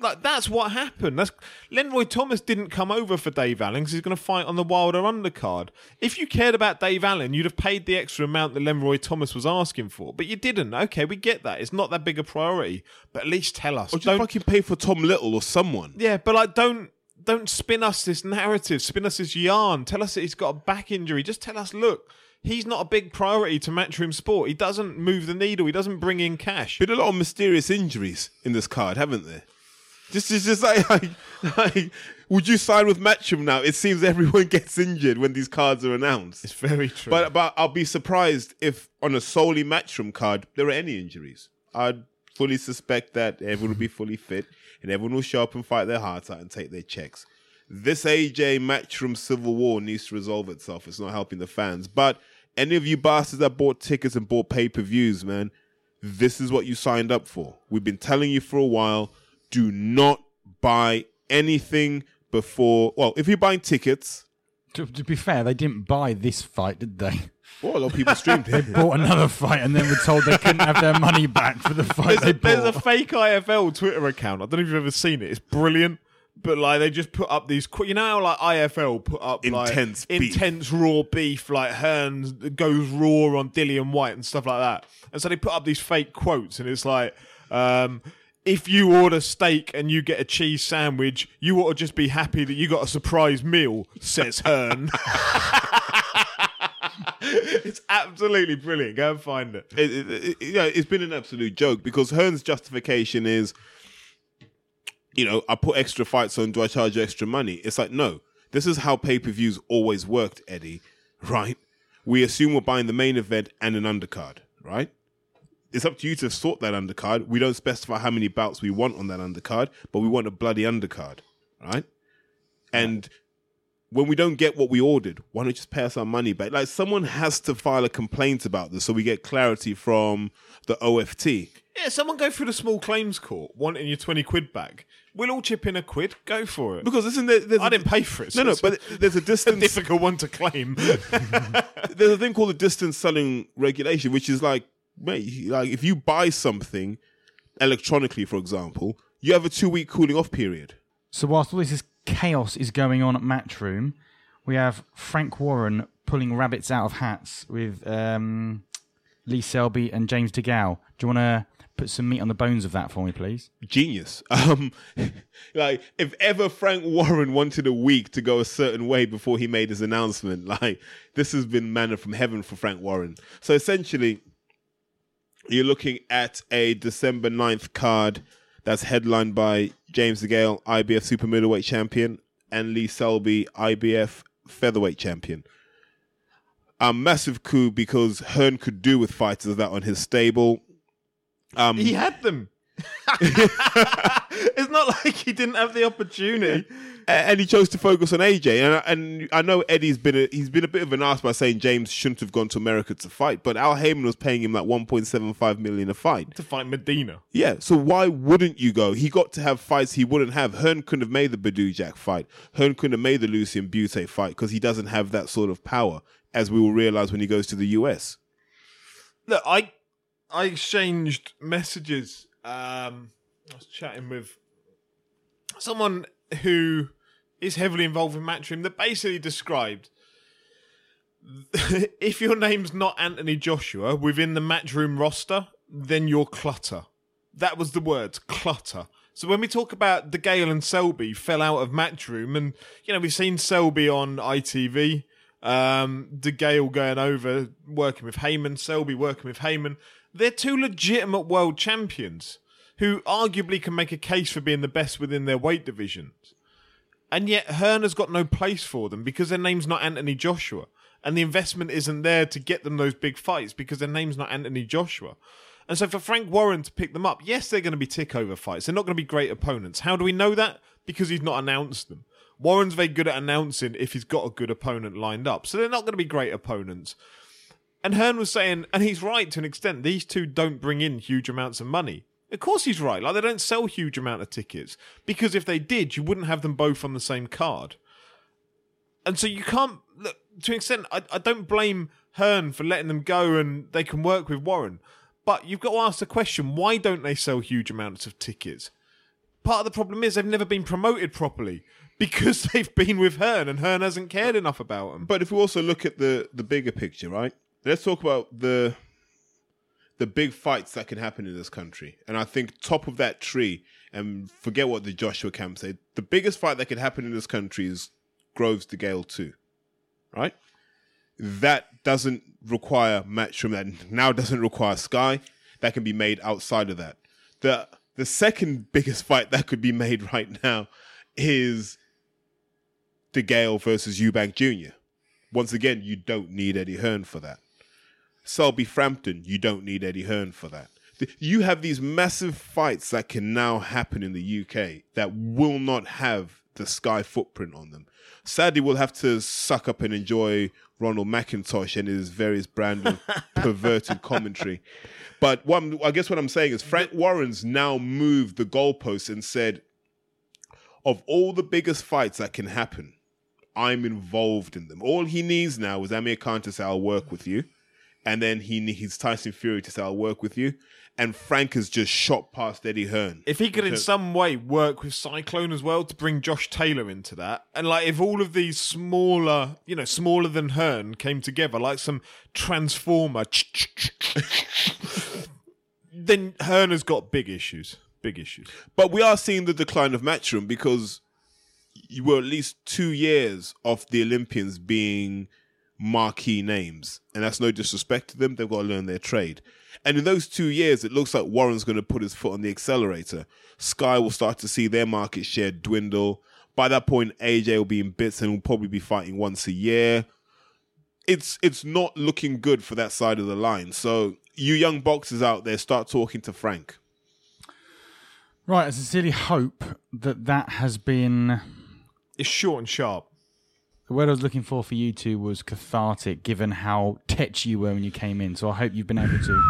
Like that's what happened. That's Lenroy Thomas didn't come over for Dave Allen because he's going to fight on the Wilder undercard. If you cared about Dave Allen, you'd have paid the extra amount that Lenroy Thomas was asking for, but you didn't. Okay, we get that. It's not that big a priority, but at least tell us. Or just Don't- fucking pay for Tom Little or someone. yeah, but like don't don't spin us this narrative, spin us this yarn. Tell us that he's got a back injury. Just tell us, look, he's not a big priority to Matchroom Sport. He doesn't move the needle. He doesn't bring in cash. Been a lot of mysterious injuries in this card, haven't there? Just, it's just like, like, like, would you sign with Matchroom now? It seems everyone gets injured when these cards are announced. It's very true. But but I'll be surprised if on a solely Matchroom card there are any injuries. I'd fully suspect that everyone will be fully fit and everyone will show up and fight their hearts out and take their checks. This AJ Matchroom civil war needs to resolve itself. It's not helping the fans. But any of you bastards that bought tickets and bought pay per views, man, this is what you signed up for. We've been telling you for a while do not buy anything before. Well, if you're buying tickets, To, to be fair, they didn't buy this fight, did they? well, a lot of people streamed it. Bought another fight and then were told they couldn't have their money back for the fight they there's a fake IFL Twitter account. I don't know if you've ever seen it. It's brilliant. But like they just put up these, qu- you know, how, like IFL put up Intense like, beef. intense raw beef, like Hearns goes raw on Dillian Whyte and stuff like that. And so they put up these fake quotes, and it's like, um, if you order steak and you get a cheese sandwich, you ought to just be happy that you got a surprise meal, says Hearn. it's absolutely brilliant. Go and find it. it, it, it- yeah, it's been an absolute joke because Hearn's justification is, you know, I put extra fights on. Do I charge you extra money? It's like no. This is how pay per views always worked, Eddie. Right? We assume we're buying the main event and an undercard. Right? It's up to you to sort that undercard. We don't specify how many bouts we want on that undercard, but we want a bloody undercard. Right? And when we don't get what we ordered, why don't you just pay us our money back? Like someone has to file a complaint about this so we get clarity from the OFT. Yeah, someone go through the small claims court wanting your 20 quid back. We'll all chip in a quid. Go for it. Because isn't there? There's I a- didn't pay for it. No, so no, it's but there's a a difficult one to claim. there's a thing called the distance selling regulation, which is like, mate, like if you buy something electronically, for example, you have a two week cooling off period. So whilst all this is chaos is going on at Matchroom, we have Frank Warren pulling rabbits out of hats with um, Lee Selby and James DeGale. Do you want to put some meat on the bones of that for me, please? Genius. Um, like if ever Frank Warren wanted a week to go a certain way before he made his announcement, like this has been manna from heaven for Frank Warren. So essentially, you're looking at a December 9th card that's headlined by James DeGale, IBF Super Middleweight Champion, and Lee Selby, IBF Featherweight Champion. A massive coup because Hearn could do with fighters that on his stable. Um, he had them. It's not like he didn't have the opportunity. And he chose to focus on AJ. And I, and I know Eddie's been a, he's been a bit of an ass by saying James shouldn't have gone to America to fight, but Al Haymon was paying him like 1.75 million a fight. To fight Medina. Yeah, so why wouldn't you go? He got to have fights he wouldn't have. Hearn couldn't have made the Badou Jack fight. Hearn couldn't have made the Lucian Bute fight because he doesn't have that sort of power, as we will realize when he goes to the US. Look, I I exchanged messages. Um, I was chatting with someone who is heavily involved in Matchroom that basically described if your name's not Anthony Joshua within the Matchroom roster, then you're clutter. That was the words, clutter. So when we talk about DeGale and Selby fell out of Matchroom, and you know we've seen Selby on ITV, um, De Gale going over working with Haymon, Selby working with Haymon. They're two legitimate world champions who arguably can make a case for being the best within their weight divisions. And yet Hearn has got no place for them because their name's not Anthony Joshua. And the investment isn't there to get them those big fights because their name's not Anthony Joshua. And so for Frank Warren to pick them up, yes, they're going to be tick over fights. They're not going to be great opponents. How do we know that? Because he's not announced them. Warren's very good at announcing if he's got a good opponent lined up. So they're not going to be great opponents. And Hearn was saying, and he's right to an extent, these two don't bring in huge amounts of money. Of course he's right. Like they don't sell huge amount of tickets. Because if they did, you wouldn't have them both on the same card. And so you can't look to an extent I, I don't blame Hearn for letting them go and they can work with Warren. But you've got to ask the question, why don't they sell huge amounts of tickets? Part of the problem is they've never been promoted properly because they've been with Hearn and Hearn hasn't cared enough about them. But if we also look at the the bigger picture, right? Let's talk about the the big fights that can happen in this country. And I think top of that tree, and forget what the Joshua camp said, the biggest fight that could happen in this country is Groves DeGale 2. Right? That doesn't require Matchroom, that now doesn't require Sky. That can be made outside of that. The The second biggest fight that could be made right now is De Gale versus Eubank Jr. Once again, you don't need Eddie Hearn for that. Selby Frampton, you don't need Eddie Hearn for that. You have these massive fights that can now happen in the UK that will not have the Sky footprint on them. Sadly, we'll have to suck up and enjoy Ronald McIntosh and his various brand of perverted commentary. But what I'm, I guess what I'm saying is Frank Warren's now moved the goalposts and said, of all the biggest fights that can happen, I'm involved in them. All he needs now is Amir Khan to say, I'll work with you. And then he needs Tyson Fury to say, I'll work with you. And Frank has just shot past Eddie Hearn. If he could in some way work with Cyclone as well to bring Josh Taylor into that, and like if all of these smaller, you know, smaller than Hearn came together, like some transformer, then Hearn has got big issues. Big issues. But we are seeing the decline of Matchroom because you were at least two years of the Olympians being marquee names. And that's no disrespect to them. They've got to learn their trade. And in those two years, it looks like Warren's going to put his foot on the accelerator. Sky will start to see their market share dwindle. By that point, AJ will be in bits and will probably be fighting once a year. It's it's not looking good for that side of the line. So you young boxers out there, start talking to Frank. Right, I sincerely hope that that has been. It's short and sharp. The word I was looking for for you two was cathartic, given how tetchy you were when you came in. So I hope you've been able to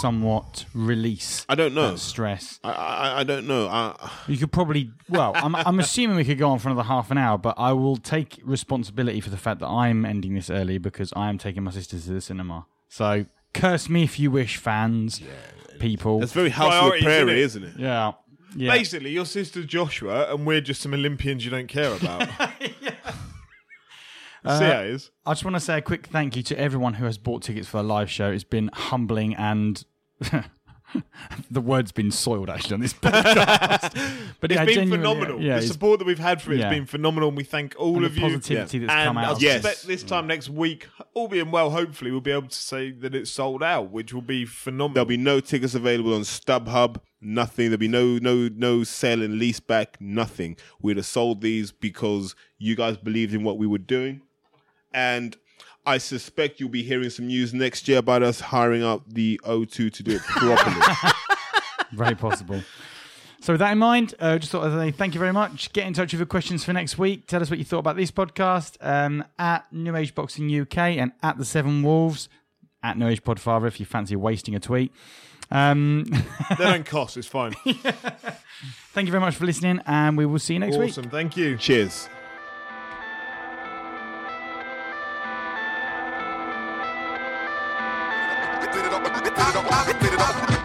somewhat release I don't know. that stress. I, I, I don't know. I, You could probably, well, I'm, I'm assuming we could go on for another half an hour, but I will take responsibility for the fact that I'm ending this early because I am taking my sisters to the cinema. So curse me if you wish, fans, people. That's very House of Priorities, Prairie, isn't isn't it? yeah. Yeah. Basically, your sister's Joshua, and we're just some Olympians you don't care about. Uh, See how it is. I just want to say a quick thank you to everyone who has bought tickets for the live show. It's been humbling and the word's been soiled actually on this podcast. but It's yeah, been phenomenal. Yeah, the support that we've had for it Yeah. has been phenomenal, and we thank all and of the you. positivity that's and come out. I Yes. suspect this time next week, all being well, hopefully we'll be able to say that it's sold out, which will be phenomenal. There'll be no tickets available on StubHub. Nothing. There'll be no no no sale and lease back. Nothing. We'd have sold these because you guys believed in what we were doing, and I suspect you'll be hearing some news next year about us hiring out the O2 to do it properly. Very possible. So with that in mind, uh, just thought I'd say thank you very much. Get in touch with your questions for next week. Tell us what you thought about this podcast um, at New Age Boxing UK and at the Seven Wolves at No Age Podfather if you fancy wasting a tweet. Um, they don't cost. It's fine. thank you very much for listening, and we will see you next week. awesome. Thank you. Cheers. It up, fit it up, fit it up.